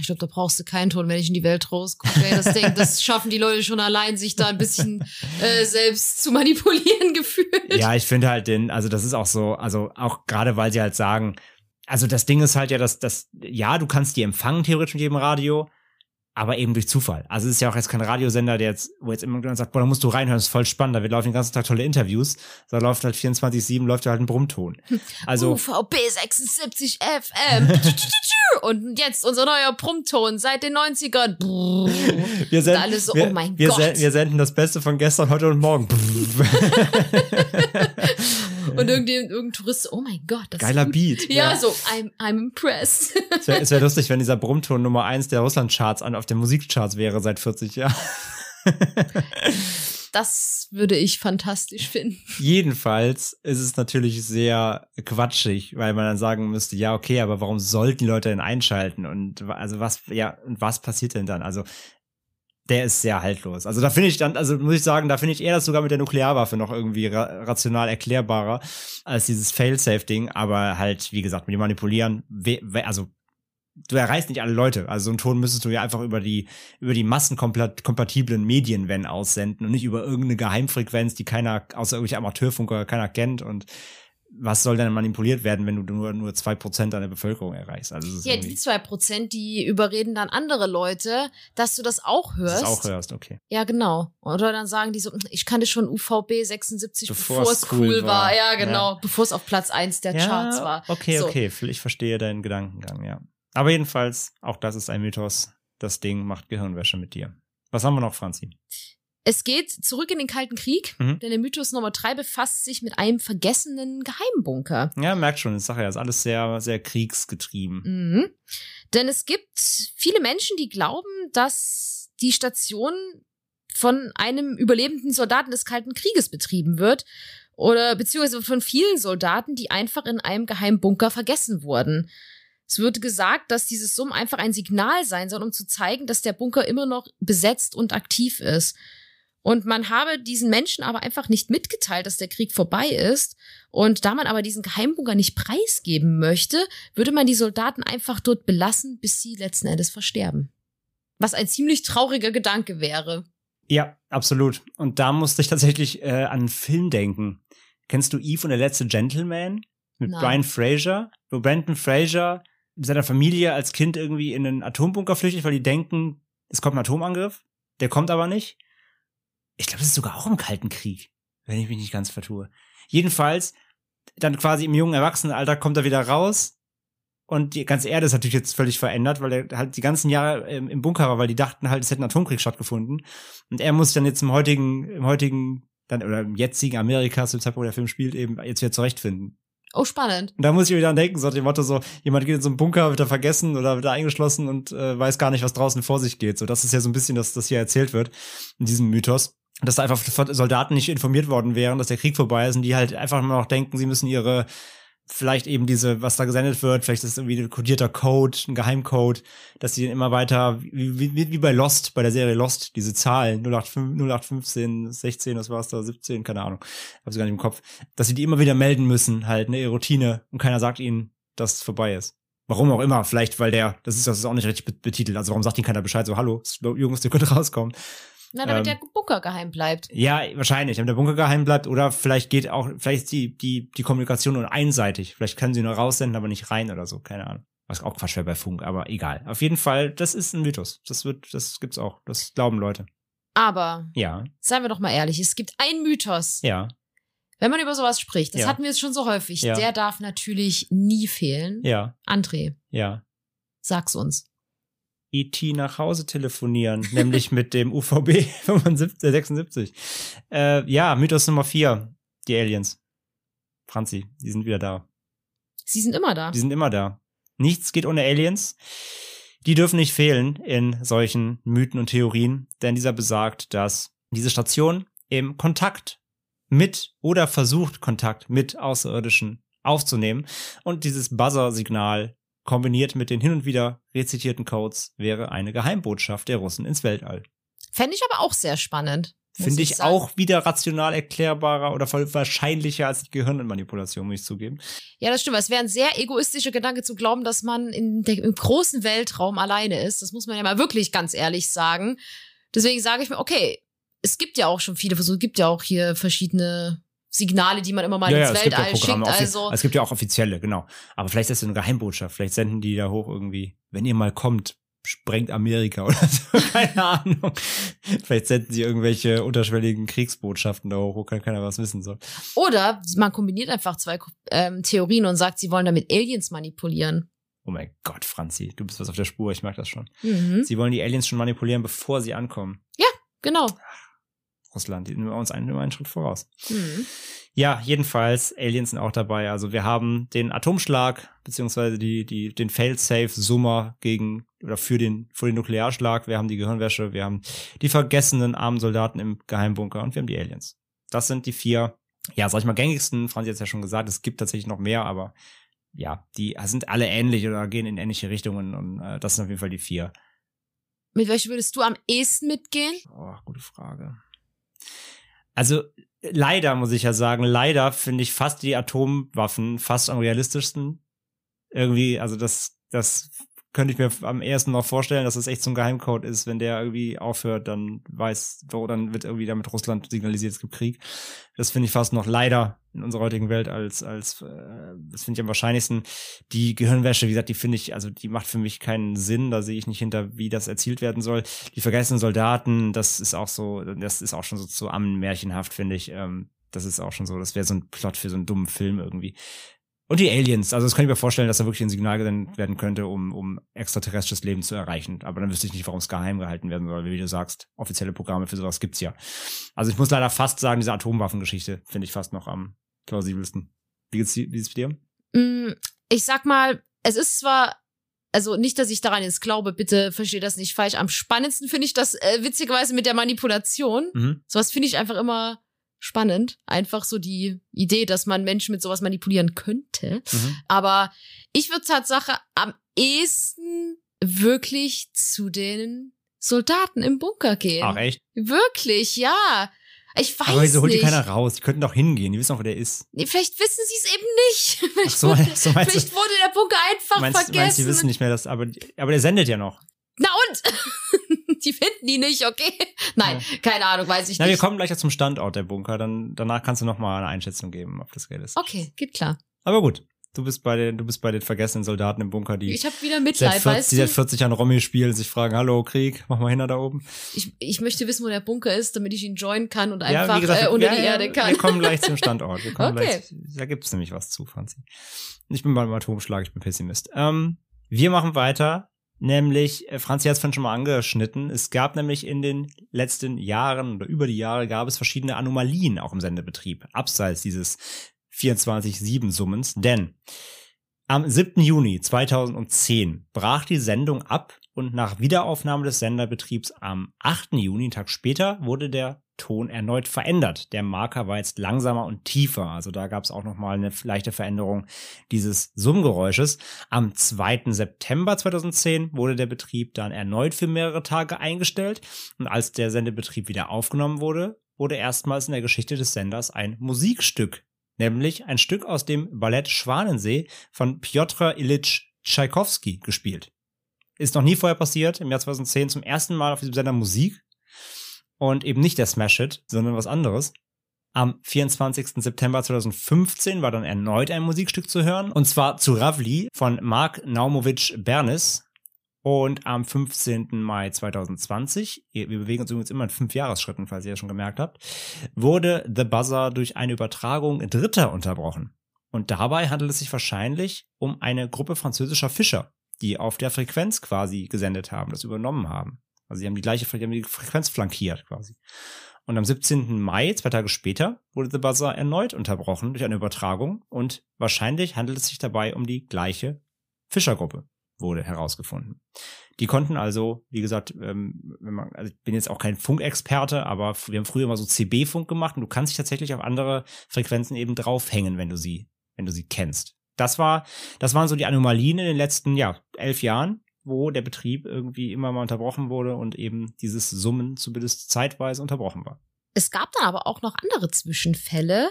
B: Ich glaube, da brauchst du keinen Ton, wenn ich in die Welt rausgucke. Ey, Das, Ding, das schaffen die Leute schon allein, sich da ein bisschen äh, selbst zu manipulieren gefühlt.
A: Ja, ich finde halt den, also das ist auch so, also auch gerade weil sie halt sagen, also das Ding ist halt ja, dass das, ja, du kannst die empfangen theoretisch mit jedem Radio, aber eben durch Zufall. Also es ist ja auch jetzt kein Radiosender, der jetzt, wo jetzt immer sagt, boah, da musst du reinhören, das ist voll spannend, da laufen den ganzen Tag tolle Interviews. Da läuft halt 24-7, läuft da halt ein Brummton. Also,
B: UVB 76 FM. Und jetzt unser neuer Brummton seit den 90ern.
A: wir senden,
B: alles so,
A: wir,
B: oh mein
A: wir,
B: Gott.
A: sen- wir senden das Beste von gestern, heute und morgen.
B: Und irgendein, irgendein Tourist, oh mein Gott, das
A: Geiler
B: ist gut.
A: Beat.
B: Ja, so, I'm, I'm impressed.
A: Es wäre wär lustig, wenn dieser Brummton Nummer eins der Russland-Charts an, auf den Musikcharts wäre seit 40 Jahren.
B: Das würde ich fantastisch finden.
A: Jedenfalls ist es natürlich sehr quatschig, weil man dann sagen müsste, ja, okay, aber warum sollten die Leute denn einschalten? Und also was, ja, und was passiert denn dann? Also, der ist sehr haltlos. Also da finde ich dann, also muss ich sagen, da finde ich eher das sogar mit der Nuklearwaffe noch irgendwie ra rational erklärbarer als dieses Fail-Safe-Ding. Aber halt, wie gesagt, mit dem Manipulieren, also du erreichst nicht alle Leute. Also so einen Ton müsstest du ja einfach über die, über die massenkompatiblen Medien, wenn, aussenden und nicht über irgendeine Geheimfrequenz, die keiner, außer irgendwelche Amateurfunker, keiner kennt und was soll denn manipuliert werden, wenn du nur, nur zwei Prozent der Bevölkerung erreichst? Also,
B: Ja, die zwei Prozent, die überreden dann andere Leute, dass du das auch
A: dass
B: hörst.
A: du es auch hörst, okay.
B: Ja, genau. Oder dann sagen die so, ich kannte schon UVB 76,
A: Bevor
B: bevor
A: es cool
B: cool war.
A: war.
B: Ja, genau. Bevor es auf Platz eins der Charts war.
A: Okay,
B: so.
A: okay, ich verstehe deinen Gedankengang, ja. Aber jedenfalls, auch das ist ein Mythos. Das Ding macht Gehirnwäsche mit dir. Was haben wir noch, Franzi?
B: Es geht zurück in den Kalten Krieg,
A: Mhm.
B: denn der Mythos Nummer drei befasst sich mit einem vergessenen Geheimbunker.
A: Ja, merkt schon, ich sage ja, ist alles sehr, sehr kriegsgetrieben.
B: Mhm. Denn es gibt viele Menschen, die glauben, dass die Station von einem überlebenden Soldaten des Kalten Krieges betrieben wird oder beziehungsweise von vielen Soldaten, die einfach in einem Geheimbunker vergessen wurden. Es wird gesagt, dass dieses Summ einfach ein Signal sein soll, um zu zeigen, dass der Bunker immer noch besetzt und aktiv ist. Und man habe diesen Menschen aber einfach nicht mitgeteilt, dass der Krieg vorbei ist. Und da man aber diesen Geheimbunker nicht preisgeben möchte, würde man die Soldaten einfach dort belassen, bis sie letzten Endes versterben. Was ein ziemlich trauriger Gedanke wäre.
A: Ja, absolut. Und da musste ich tatsächlich äh, an einen Film denken. Kennst du Eve und der letzte Gentleman? Mit
B: Nein.
A: Brian Fraser? Wo Brandon Fraser seiner Familie als Kind irgendwie in einen Atombunker flüchtet, weil die denken, es kommt ein Atomangriff. Der kommt aber nicht. Ich glaube, das ist sogar auch im Kalten Krieg, wenn ich mich nicht ganz vertue. Jedenfalls, dann quasi im jungen Erwachsenenalter kommt er wieder raus. Und die ganze Erde ist natürlich jetzt völlig verändert, weil er halt die ganzen Jahre ähm, im Bunker war, weil die dachten halt, es hätte ein Atomkrieg stattgefunden. Und er muss dann jetzt im heutigen, im heutigen, dann, oder im jetzigen Amerika, zu dem Zeitpunkt, wo der Film spielt, eben jetzt wieder zurechtfinden.
B: Oh, spannend.
A: Und da muss ich wieder denken, so dem Motto so, jemand geht in so einen Bunker, wird da vergessen oder wird da eingeschlossen und äh, weiß gar nicht, was draußen vor sich geht. So, das ist ja so ein bisschen, dass das hier erzählt wird, in diesem Mythos. Dass da einfach Soldaten nicht informiert worden wären, dass der Krieg vorbei ist und die halt einfach nur noch denken, sie müssen ihre, vielleicht eben diese, was da gesendet wird, vielleicht ist es irgendwie ein kodierter Code, ein Geheimcode, dass sie immer weiter, wie, wie, wie bei Lost, bei der Serie Lost, diese Zahlen, 0815, 0815, 16, was war's da, 17, keine Ahnung, hab's gar nicht im Kopf, dass sie die immer wieder melden müssen, halt, ne, ihre Routine, und keiner sagt ihnen, dass es vorbei ist. Warum auch immer, vielleicht, weil der, das ist, das ist auch nicht richtig bet- betitelt, also warum sagt ihnen keiner Bescheid, so, hallo, Jungs, ihr könnt rauskommen.
B: Na, damit
A: Ähm,
B: der Bunker geheim bleibt.
A: Ja, wahrscheinlich, damit der Bunker geheim bleibt oder vielleicht geht auch, vielleicht ist die, die, die Kommunikation nur einseitig. Vielleicht können sie nur raussenden, aber nicht rein oder so, keine Ahnung. Was auch Quatsch wäre bei Funk, aber egal. Auf jeden Fall, das ist ein Mythos. Das wird, das gibt's auch. Das glauben Leute.
B: Aber,
A: Ja,
B: seien wir doch mal ehrlich, es gibt einen Mythos.
A: ja,
B: Wenn man über sowas spricht, das
A: Ja.
B: hatten wir jetzt schon so häufig,
A: Ja.
B: der darf natürlich nie fehlen.
A: ja,
B: André,
A: ja.
B: sag's uns.
A: E.T. nach Hause telefonieren, nämlich mit dem UVB 75, äh, 76. Äh, ja, Mythos Nummer 4, die Aliens. Franzi, die sind wieder da.
B: Sie sind immer da.
A: Die sind immer da. Nichts geht ohne Aliens. Die dürfen nicht fehlen in solchen Mythen und Theorien, denn dieser besagt, dass diese Station im Kontakt mit oder versucht Kontakt mit Außerirdischen aufzunehmen und dieses Buzzer-Signal kombiniert mit den hin und wieder rezitierten Codes wäre eine Geheimbotschaft der Russen ins Weltall.
B: Fände ich aber auch sehr spannend.
A: Finde ich
B: sagen.
A: auch wieder rational erklärbarer oder voll wahrscheinlicher als die Gehirnmanipulation, muss ich zugeben.
B: Ja, das stimmt. Es wäre ein sehr egoistischer Gedanke zu glauben, dass man in der, im großen Weltraum alleine ist. Das muss man ja mal wirklich ganz ehrlich sagen. Deswegen sage ich mir, okay, es gibt ja auch schon viele Versuche, es gibt ja auch hier verschiedene Signale, die man immer mal ins Weltall schickt.
A: offi-
B: Also,
A: es gibt ja auch offizielle, genau. Aber vielleicht ist das eine Geheimbotschaft. Vielleicht senden die da hoch irgendwie, wenn ihr mal kommt, sprengt Amerika oder so. Keine Ahnung. Vielleicht senden sie irgendwelche unterschwelligen Kriegsbotschaften da hoch, wo kein- keiner was wissen soll.
B: oder man kombiniert einfach zwei ähm, Theorien und sagt, sie wollen damit Aliens manipulieren.
A: Oh mein Gott, Franzi, du bist was auf der Spur, ich merke das schon.
B: Mhm.
A: Sie wollen die Aliens schon manipulieren, bevor sie ankommen.
B: Genau.
A: Russland, die sind uns einen, immer einen Schritt voraus.
B: Mhm.
A: Ja, jedenfalls, Aliens sind auch dabei. Also wir haben den Atomschlag, beziehungsweise die, die, den Fail-Safe-Summer gegen oder für den, für den Nuklearschlag. Wir haben die Gehirnwäsche, wir haben die vergessenen armen Soldaten im Geheimbunker und wir haben die Aliens. Das sind die vier, ja, sag ich mal, gängigsten. Franz hat es ja schon gesagt, es gibt tatsächlich noch mehr, aber ja, die sind alle ähnlich oder gehen in ähnliche Richtungen und äh, das sind auf jeden Fall die vier.
B: Mit welcher würdest du am ehesten mitgehen?
A: Oh, gute Frage. Also leider muss ich ja sagen, leider finde ich fast die Atomwaffen fast am realistischsten. Irgendwie, also das, das könnte ich mir am ehesten noch vorstellen, dass das echt so ein Geheimcode ist, wenn der irgendwie aufhört, dann weiß, wo dann wird irgendwie damit Russland signalisiert, es gibt Krieg. Das finde ich fast noch leider in unserer heutigen Welt als, als, äh, das finde ich am wahrscheinlichsten. Die Gehirnwäsche, wie gesagt, die finde ich, also die macht für mich keinen Sinn, da sehe ich nicht hinter, wie das erzielt werden soll. Die vergessenen Soldaten, das ist auch so, das ist auch schon so zu märchenhaft, finde ich. Ähm, das ist auch schon so, das wäre so ein Plot für so einen dummen Film irgendwie. Und die Aliens, also das kann ich mir vorstellen, dass da wirklich ein Signal gesendet werden könnte, um, um extraterrestrisches Leben zu erreichen. Aber dann wüsste ich nicht, warum es geheim gehalten werden soll, wie du sagst, offizielle Programme für sowas gibt's ja. Also ich muss leider fast sagen, diese Atomwaffengeschichte finde ich fast noch am plausibelsten. Wie geht's, wie geht's dir?
B: Mm, Ich sag mal, es ist zwar, also nicht, dass ich daran jetzt glaube, bitte verstehe das nicht falsch. Am spannendsten finde ich das äh, witzigerweise mit der Manipulation.
A: Mhm.
B: Sowas finde ich einfach immer spannend. Einfach so die Idee, dass man Menschen mit sowas manipulieren könnte.
A: Mhm.
B: Aber ich würde Tatsache am ehesten wirklich zu den Soldaten im Bunker gehen.
A: Ach echt?
B: Wirklich, ja. Ich weiß
A: Aber wieso holt die keiner raus? Die könnten doch hingehen, die wissen auch, wo der ist.
B: Nee, vielleicht wissen sie es eben nicht. Vielleicht,
A: so,
B: wurde,
A: so meinst du-
B: vielleicht wurde der Bunker einfach
A: Meinst,
B: vergessen.
A: meinst die wissen nicht mehr, dass, aber, aber der sendet ja noch.
B: Na und? die finden die nicht, okay? Nein, keine Ahnung, weiß ich
A: Na, wir
B: nicht.
A: kommen gleich zum Standort der Bunker, dann, danach kannst du noch mal eine Einschätzung geben, ob das Geld ist.
B: Okay, geht klar.
A: Aber gut, du bist bei den, du bist bei den vergessenen Soldaten im Bunker, die
B: Ich habe wieder
A: seit,
B: Mitleid,
A: 40,
B: weißt
A: die seit
B: du?
A: 40 Jahren Romy spielen, sich fragen, hallo Krieg, mach mal hin da oben.
B: Ich, ich möchte wissen, wo der Bunker ist, damit ich ihn joinen kann und
A: ja,
B: einfach
A: wie gesagt,
B: äh, unter
A: ja,
B: die
A: ja,
B: Erde kann.
A: Wir kommen gleich zum Standort. Wir kommen
B: Okay.
A: gleich, da gibt's nämlich was zu, Franzi. Ich bin beim Atomschlag, ich bin Pessimist. Ähm, wir machen weiter, nämlich, äh, Franzi hat es vorhin schon mal angeschnitten, es gab nämlich in den letzten Jahren oder über die Jahre gab es verschiedene Anomalien auch im Sendebetrieb, abseits dieses 24-7-Summens, denn am 7. Juni 2010 brach die Sendung ab und nach Wiederaufnahme des Senderbetriebs am 8. Juni, einen Tag später, wurde der Ton erneut verändert. Der Marker war jetzt langsamer und tiefer. Also da gab es auch nochmal eine leichte Veränderung dieses Summgeräusches. Am 2. September 2010 wurde der Betrieb dann erneut für mehrere Tage eingestellt. Und als der Sendebetrieb wieder aufgenommen wurde, wurde erstmals in der Geschichte des Senders ein Musikstück nämlich ein Stück aus dem Ballett Schwanensee von Piotr Ilyich Tschaikowski gespielt. Ist noch nie vorher passiert, im Jahr 2010 zum ersten Mal auf diesem Sender Musik und eben nicht der Smash Hit, sondern was anderes. Am 24. September 2015 war dann erneut ein Musikstück zu hören, und zwar zu Ravli von Mark Naumovic Bernis. Und am 15. Mai 2020, wir bewegen uns übrigens immer in fünf Jahresschritten, falls ihr das schon gemerkt habt, wurde The Buzzer durch eine Übertragung Dritter unterbrochen. Und dabei handelt es sich wahrscheinlich um eine Gruppe französischer Fischer, die auf der Frequenz quasi gesendet haben, das übernommen haben. Also sie haben die gleiche haben die Frequenz flankiert quasi. Und am 17. Mai, zwei Tage später, wurde The Buzzer erneut unterbrochen durch eine Übertragung und wahrscheinlich handelt es sich dabei um die gleiche Fischergruppe, wurde herausgefunden. Die konnten also, wie gesagt, ähm, man, also ich bin jetzt auch kein Funkexperte, aber wir haben früher immer so CB-Funk gemacht und du kannst dich tatsächlich auf andere Frequenzen eben draufhängen, wenn du sie, wenn du sie kennst. das war, das waren so die Anomalien in den letzten, ja, elf Jahren, wo der Betrieb irgendwie immer mal unterbrochen wurde und eben dieses Summen zumindest zeitweise unterbrochen war.
B: Es gab dann aber auch noch andere Zwischenfälle,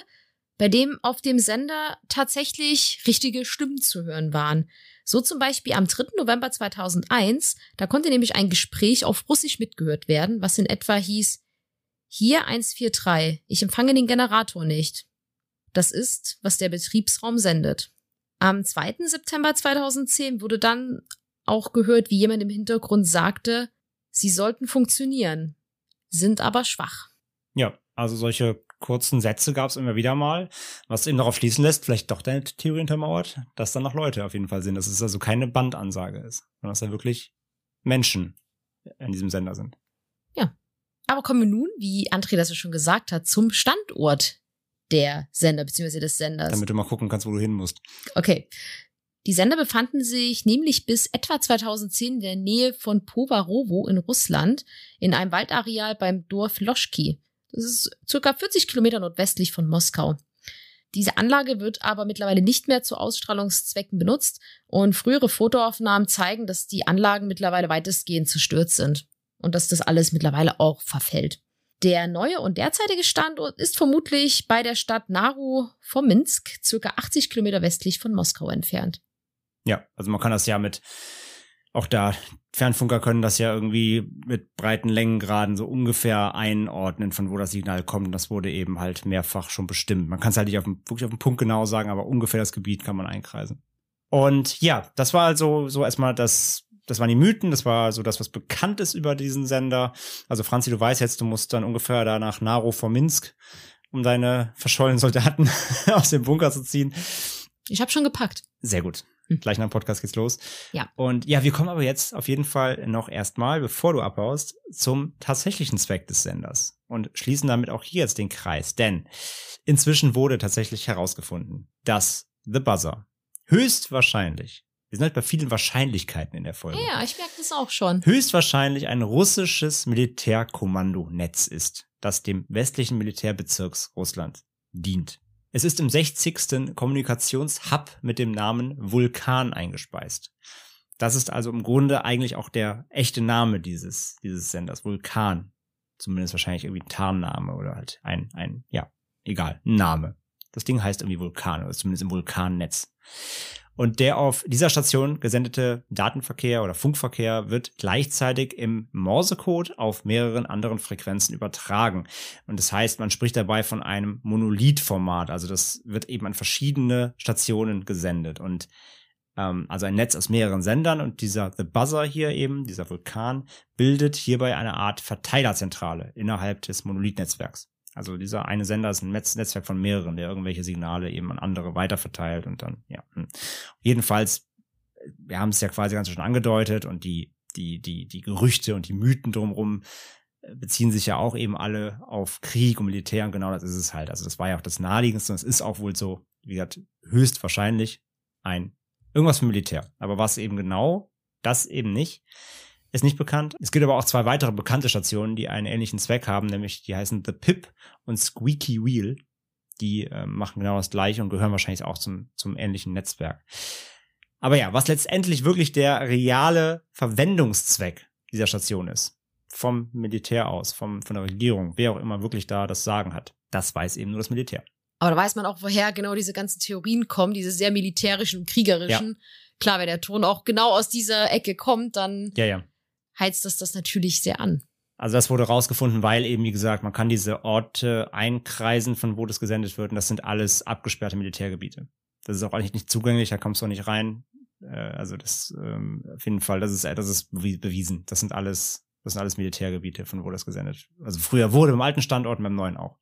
B: bei dem auf dem Sender tatsächlich richtige Stimmen zu hören waren. So zum Beispiel am 3. November 2001, da konnte nämlich ein Gespräch auf Russisch mitgehört werden, was in etwa hieß, hier 143, ich empfange den Generator nicht. Das ist, was der Betriebsraum sendet. Am 2. September 2010 wurde dann auch gehört, wie jemand im Hintergrund sagte, sie sollten funktionieren, sind aber schwach.
A: Ja, also solche kurzen Sätze gab es immer wieder mal, was eben darauf schließen lässt, vielleicht doch deine Theorie untermauert, dass da noch Leute auf jeden Fall sind, dass es also keine Bandansage ist, sondern dass da wirklich Menschen in diesem Sender sind.
B: Aber kommen wir nun, wie André das ja schon gesagt hat, zum Standort der Sender bzw. des Senders.
A: Damit du mal gucken kannst, wo du hin musst.
B: Okay. Die Sender befanden sich nämlich bis etwa 2010 in der Nähe von Povarovo in Russland in einem Waldareal beim Dorf Loschki. Das ist circa 40 Kilometer nordwestlich von Moskau. Diese Anlage wird aber mittlerweile nicht mehr zu Ausstrahlungszwecken benutzt und frühere Fotoaufnahmen zeigen, dass die Anlagen mittlerweile weitestgehend zerstört sind und dass das alles mittlerweile auch verfällt. Der neue und derzeitige Standort ist vermutlich bei der Stadt Naru vom Minsk, circa 80 Kilometer westlich von Moskau entfernt.
A: Ja, also man kann das ja mit, auch da, Fernfunker können das ja irgendwie mit breiten Längengraden so ungefähr einordnen, von wo das Signal kommt. Das wurde eben halt mehrfach schon bestimmt. Man kann es halt nicht auf den, wirklich auf den Punkt genau sagen, aber ungefähr das Gebiet kann man einkreisen. Und ja, das war also so erstmal das das waren die Mythen, das war so das, was bekannt ist über diesen Sender. Also Franzi, du weißt jetzt, du musst dann ungefähr da nach Naro vor Minsk, um deine verschollenen Soldaten aus dem Bunker zu ziehen.
B: Ich habe schon gepackt.
A: Sehr gut.
B: Hm.
A: Gleich nach dem Podcast geht's los.
B: Ja.
A: Und ja, wir kommen aber jetzt auf jeden Fall noch erstmal, bevor du abhaust, zum tatsächlichen Zweck des Senders und schließen damit auch hier jetzt den Kreis. Denn inzwischen wurde tatsächlich herausgefunden, dass The Buzzer höchstwahrscheinlich wir sind halt bei vielen Wahrscheinlichkeiten in der Folge.
B: Ja, ich merke das auch schon.
A: Höchstwahrscheinlich ein russisches Militärkommandonetz ist, das dem westlichen Militärbezirks Russland dient. Es ist im 60. Kommunikationshub mit dem Namen Vulkan eingespeist. Das ist also im Grunde eigentlich auch der echte Name dieses, dieses Senders, Vulkan. Zumindest wahrscheinlich irgendwie Tarnname oder halt ein, ein, ja, egal, Name. Das Ding heißt irgendwie Vulkan oder zumindest im Vulkannetz. Und der auf dieser Station gesendete Datenverkehr oder Funkverkehr wird gleichzeitig im Morsecode auf mehreren anderen Frequenzen übertragen. Und das heißt, man spricht dabei von einem Monolithformat. Also das wird eben an verschiedene Stationen gesendet. Und ähm, also ein Netz aus mehreren Sendern und dieser The Buzzer hier eben, dieser Vulkan, bildet hierbei eine Art Verteilerzentrale innerhalb des Monolith-Netzwerks. Also dieser eine Sender ist ein Netz Netzwerk von mehreren, der irgendwelche Signale eben an andere weiterverteilt und dann, ja. Hm. Jedenfalls, wir haben es ja quasi ganz schon angedeutet und die, die, die, die Gerüchte und die Mythen drumherum äh, beziehen sich ja auch eben alle auf Krieg und Militär und genau das ist es halt. Also das war ja auch das Naheliegendste und es ist auch wohl so, wie gesagt, höchstwahrscheinlich ein irgendwas für Militär. Aber was eben genau, das eben nicht ist nicht bekannt. Es gibt aber auch zwei weitere bekannte Stationen, die einen ähnlichen Zweck haben, nämlich die heißen The Pip und Squeaky Wheel. Die äh, machen genau das gleiche und gehören wahrscheinlich auch zum, zum ähnlichen Netzwerk. Aber ja, was letztendlich wirklich der reale Verwendungszweck dieser Station ist, vom Militär aus, vom, von der Regierung, wer auch immer wirklich da das Sagen hat, das weiß eben nur das Militär.
B: Aber da weiß man auch, woher genau diese ganzen Theorien kommen, diese sehr militärischen und kriegerischen. Klar, wenn der Ton auch genau aus dieser Ecke kommt, dann
A: Ja, ja.
B: Heizt das das natürlich sehr an.
A: Also das wurde rausgefunden, weil eben, wie gesagt, man kann diese Orte einkreisen, von wo das gesendet wird. Und das sind alles abgesperrte Militärgebiete. Das ist auch eigentlich nicht zugänglich, da kommst du auch nicht rein. Äh, also das ähm, auf jeden Fall, das ist, das ist bewi- bewiesen. Das sind alles, das sind alles Militärgebiete, von wo das gesendet. Also früher wurde beim alten Standort beim neuen auch.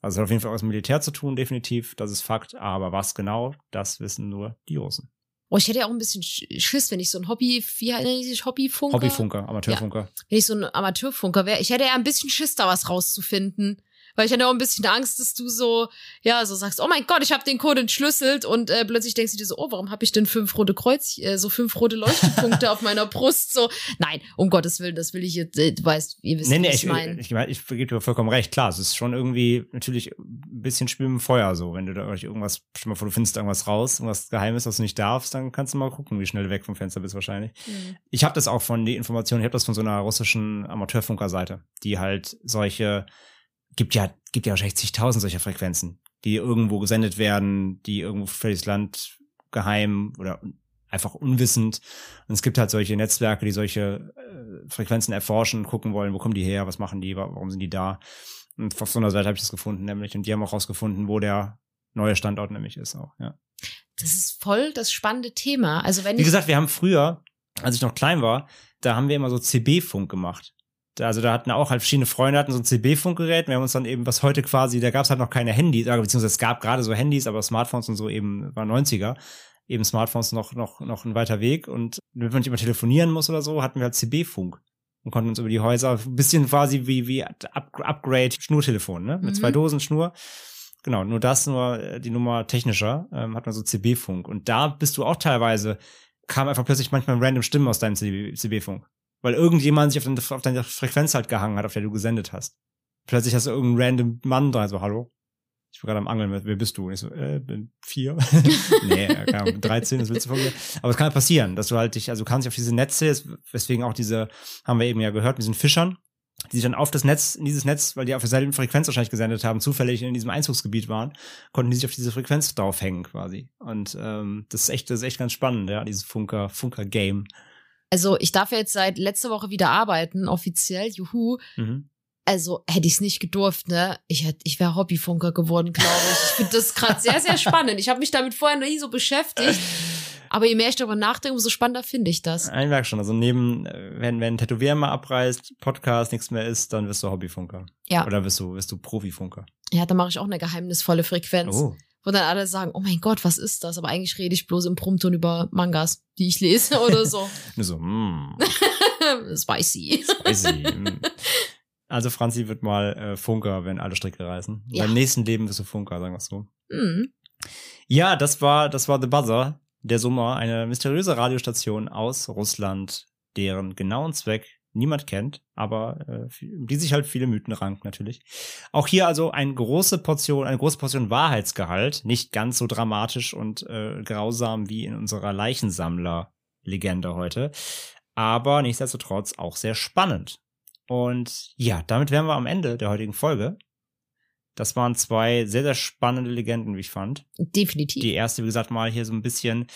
A: Also hat auf jeden Fall auch was mit Militär zu tun, definitiv. Das ist Fakt. Aber was genau, das wissen nur die Russen.
B: Oh, ich hätte ja auch ein bisschen Sch- Schiss, wenn ich so ein Hobby, wie heißt ich Hobbyfunker?
A: Hobbyfunker, Amateurfunker.
B: Wenn ich so ein Amateurfunker wäre. Ich hätte ja ein bisschen Schiss, da was rauszufinden. Weil ich hatte auch ein bisschen Angst, dass du so, ja, so sagst, oh mein Gott, ich habe den Code entschlüsselt und äh, plötzlich denkst du dir so, oh, warum habe ich denn fünf rote Kreuz, äh, so fünf rote Leuchtpunkte auf meiner Brust? So, nein, um Gottes Willen, das will ich jetzt, äh, du weißt, ihr wisst,
A: Nee, nee,
B: ich
A: ich,
B: meine.
A: ich, ich, ich gebe dir vollkommen recht. Klar, es ist schon irgendwie natürlich ein bisschen Schwimmen im Feuer so. Wenn du da euch irgendwas, stell mal vor, du findest irgendwas raus, irgendwas Geheimes, was du nicht darfst, dann kannst du mal gucken, wie schnell du weg vom Fenster bist wahrscheinlich.
B: Mhm.
A: Ich habe das auch von die Informationen, ich habe das von so einer russischen Amateurfunkerseite, die halt solche gibt ja gibt ja wahrscheinlich zigtausend solcher Frequenzen, die irgendwo gesendet werden, die irgendwo für das Land geheim oder einfach unwissend. Und es gibt halt solche Netzwerke, die solche äh, Frequenzen erforschen, gucken wollen, wo kommen die her, was machen die, wa- warum sind die da. Und auf so einer Seite habe ich das gefunden, nämlich. Und die haben auch rausgefunden, wo der neue Standort nämlich ist auch, ja.
B: Das ist voll das spannende Thema. Also wenn
A: Wie gesagt, wir haben früher, als ich noch klein war, da haben wir immer so CB-Funk gemacht. Also da hatten auch halt verschiedene Freunde hatten so ein CB-Funkgerät. Wir haben uns dann eben, was heute quasi, da gab es halt noch keine Handys, äh, beziehungsweise es gab gerade so Handys, aber Smartphones und so eben war 90er. Eben Smartphones noch, noch, noch ein weiter Weg. Und wenn man nicht immer telefonieren muss oder so, hatten wir halt CB-Funk. Und konnten uns über die Häuser, ein bisschen quasi wie, wie Up Upgrade Schnurtelefon, ne? Mit
B: Mhm.
A: zwei Dosen Schnur. Genau, nur das, nur äh, die Nummer technischer, ähm, hat man so CB-Funk. Und da bist du auch teilweise, kam einfach plötzlich manchmal random Stimmen aus deinem CB CB-Funk. Weil irgendjemand sich auf, deine, auf deine Frequenz halt gehangen hat, auf der du gesendet hast. Plötzlich hast du irgendeinen random Mann da, so, hallo? Ich bin gerade am Angeln, wer bist du? Und ich so, äh, bin vier. nee, keine Ahnung, 13, das willst du von mir. Aber es kann halt passieren, dass du halt dich, also du kannst dich auf diese Netze, es- weswegen auch diese, haben wir eben ja gehört, mit diesen Fischern, die sich dann auf das Netz, in dieses Netz, weil die auf derselben Frequenz wahrscheinlich gesendet haben, zufällig in diesem Einzugsgebiet waren, konnten die sich auf diese Frequenz draufhängen quasi. Und ähm, das ist echt, das ist echt ganz spannend, ja, dieses Funker, Funker-Game.
B: Also ich darf ja jetzt seit letzter Woche wieder arbeiten, offiziell, juhu.
A: Mhm.
B: Also hätte ich es nicht gedurft, ne? Ich ich wäre Hobbyfunker geworden, glaube ich. Ich finde das gerade sehr, sehr spannend. Ich habe mich damit vorher noch nie so beschäftigt. Aber je mehr ich darüber nachdenke, umso spannender finde ich das.
A: Ich merke schon, also neben, wenn, wenn Tätowierer mal abreißt, Podcast nichts mehr ist, dann wirst du Hobbyfunker.
B: Ja.
A: Oder wirst du, wirst du Profifunker.
B: Ja, da mache ich auch eine geheimnisvolle Frequenz.
A: Oh.
B: Wo dann alle sagen, oh mein Gott, was ist das? Aber eigentlich rede ich bloß im Prompton über Mangas, die ich lese oder so.
A: So, mm,
B: Spicy.
A: spicy. mm. Also Franzi wird mal äh, Funker, wenn alle Stricke reißen.
B: Ja.
A: Beim nächsten Leben wirst du Funker, sagen wir so.
B: Hm.
A: Ja, das war, das war The Buzzer, der Sommer, eine mysteriöse Radiostation aus Russland, deren genauen Zweck niemand kennt, aber äh, die sich halt viele Mythen rankt natürlich. Auch hier also eine große Portion, eine große Portion Wahrheitsgehalt, nicht ganz so dramatisch und äh, grausam wie in unserer Leichensammler-Legende heute, aber nichtsdestotrotz auch sehr spannend. Und ja, damit wären wir am Ende der heutigen Folge. Das waren zwei sehr, sehr spannende Legenden, wie ich fand.
B: Definitiv.
A: Die erste, wie gesagt, mal hier so ein bisschen,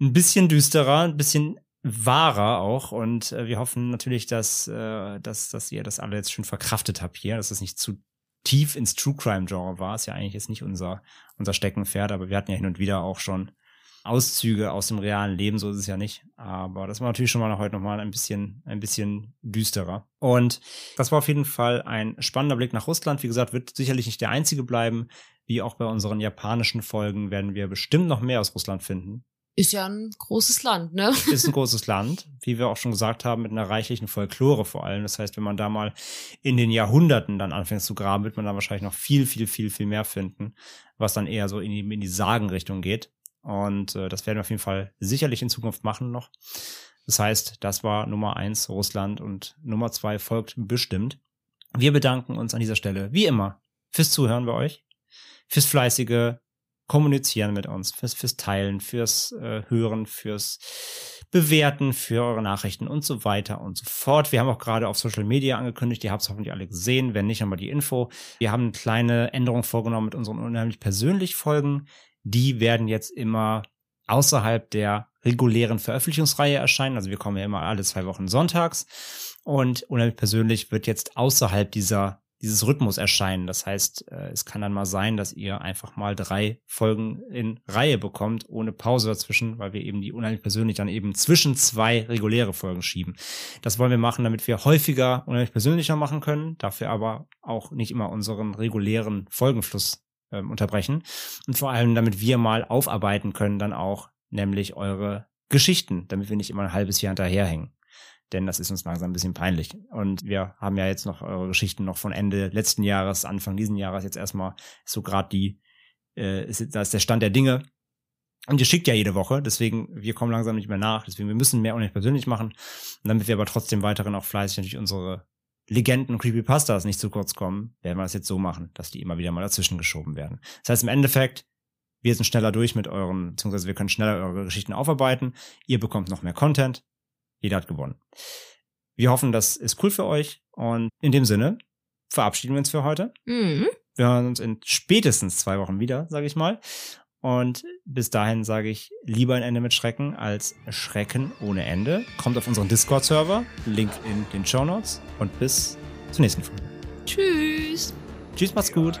A: ein bisschen düsterer, ein bisschen wahrer auch. Und äh, wir hoffen natürlich, dass, äh, dass, dass ihr das alle jetzt schön verkraftet habt hier, dass es nicht zu tief ins True Crime Genre war. Ist ja eigentlich jetzt nicht unser, unser Steckenpferd, aber wir hatten ja hin und wieder auch schon Auszüge aus dem realen Leben, so ist es ja nicht. Aber das war natürlich schon mal heute nochmal ein bisschen, ein bisschen düsterer. Und das war auf jeden Fall ein spannender Blick nach Russland. Wie gesagt, wird sicherlich nicht der einzige bleiben. Wie auch bei unseren japanischen Folgen werden wir bestimmt noch mehr aus Russland finden.
B: Ist ja ein großes Land, ne?
A: Ist ein großes Land, wie wir auch schon gesagt haben, mit einer reichlichen Folklore vor allem. Das heißt, wenn man da mal in den Jahrhunderten dann anfängt zu graben, wird man da wahrscheinlich noch viel, viel, viel, viel mehr finden, was dann eher so in die, in die Sagenrichtung geht. Und äh, das werden wir auf jeden Fall sicherlich in Zukunft machen noch. Das heißt, das war Nummer eins Russland und Nummer zwei folgt bestimmt. Wir bedanken uns an dieser Stelle, wie immer, fürs Zuhören bei euch, fürs fleißige Kommunizieren mit uns, fürs, fürs Teilen, fürs äh, Hören, fürs Bewerten, für eure Nachrichten und so weiter und so fort. Wir haben auch gerade auf Social Media angekündigt, ihr habt es hoffentlich alle gesehen, wenn nicht, einmal die Info. Wir haben eine kleine Änderung vorgenommen mit unseren unheimlich persönlich Folgen. Die werden jetzt immer außerhalb der regulären Veröffentlichungsreihe erscheinen. Also wir kommen ja immer alle zwei Wochen sonntags. Und unheimlich persönlich wird jetzt außerhalb dieser dieses Rhythmus erscheinen. Das heißt, äh, es kann dann mal sein, dass ihr einfach mal drei Folgen in Reihe bekommt, ohne Pause dazwischen, weil wir eben die unheimlich persönlich dann eben zwischen zwei reguläre Folgen schieben. Das wollen wir machen, damit wir häufiger unheimlich persönlicher machen können, dafür aber auch nicht immer unseren regulären Folgenfluss ähm, unterbrechen und vor allem, damit wir mal aufarbeiten können dann auch, nämlich eure Geschichten, damit wir nicht immer ein halbes Jahr hinterherhängen. Denn das ist uns langsam ein bisschen peinlich. Und wir haben ja jetzt noch eure Geschichten noch von Ende letzten Jahres, Anfang diesen Jahres jetzt erstmal so gerade die, äh, ist, da ist der Stand der Dinge. Und ihr schickt ja jede Woche, deswegen, wir kommen langsam nicht mehr nach, deswegen, wir müssen mehr und nicht persönlich machen. Und damit wir aber trotzdem weiterhin auch fleißig natürlich unsere Legenden und Creepypastas nicht zu kurz kommen, werden wir das jetzt so machen, dass die immer wieder mal dazwischen geschoben werden. Das heißt im Endeffekt, wir sind schneller durch mit euren, beziehungsweise wir können schneller eure Geschichten aufarbeiten. Ihr bekommt noch mehr Content. Jeder hat gewonnen. Wir hoffen, das ist cool für euch. Und in dem Sinne verabschieden wir uns für heute.
B: Mhm.
A: Wir hören uns in spätestens zwei Wochen wieder, sage ich mal. Und bis dahin sage ich lieber ein Ende mit Schrecken als Schrecken ohne Ende. Kommt auf unseren Discord-Server, Link in den Show Notes. Und bis zur nächsten Folge.
B: Tschüss.
A: Tschüss, macht's gut.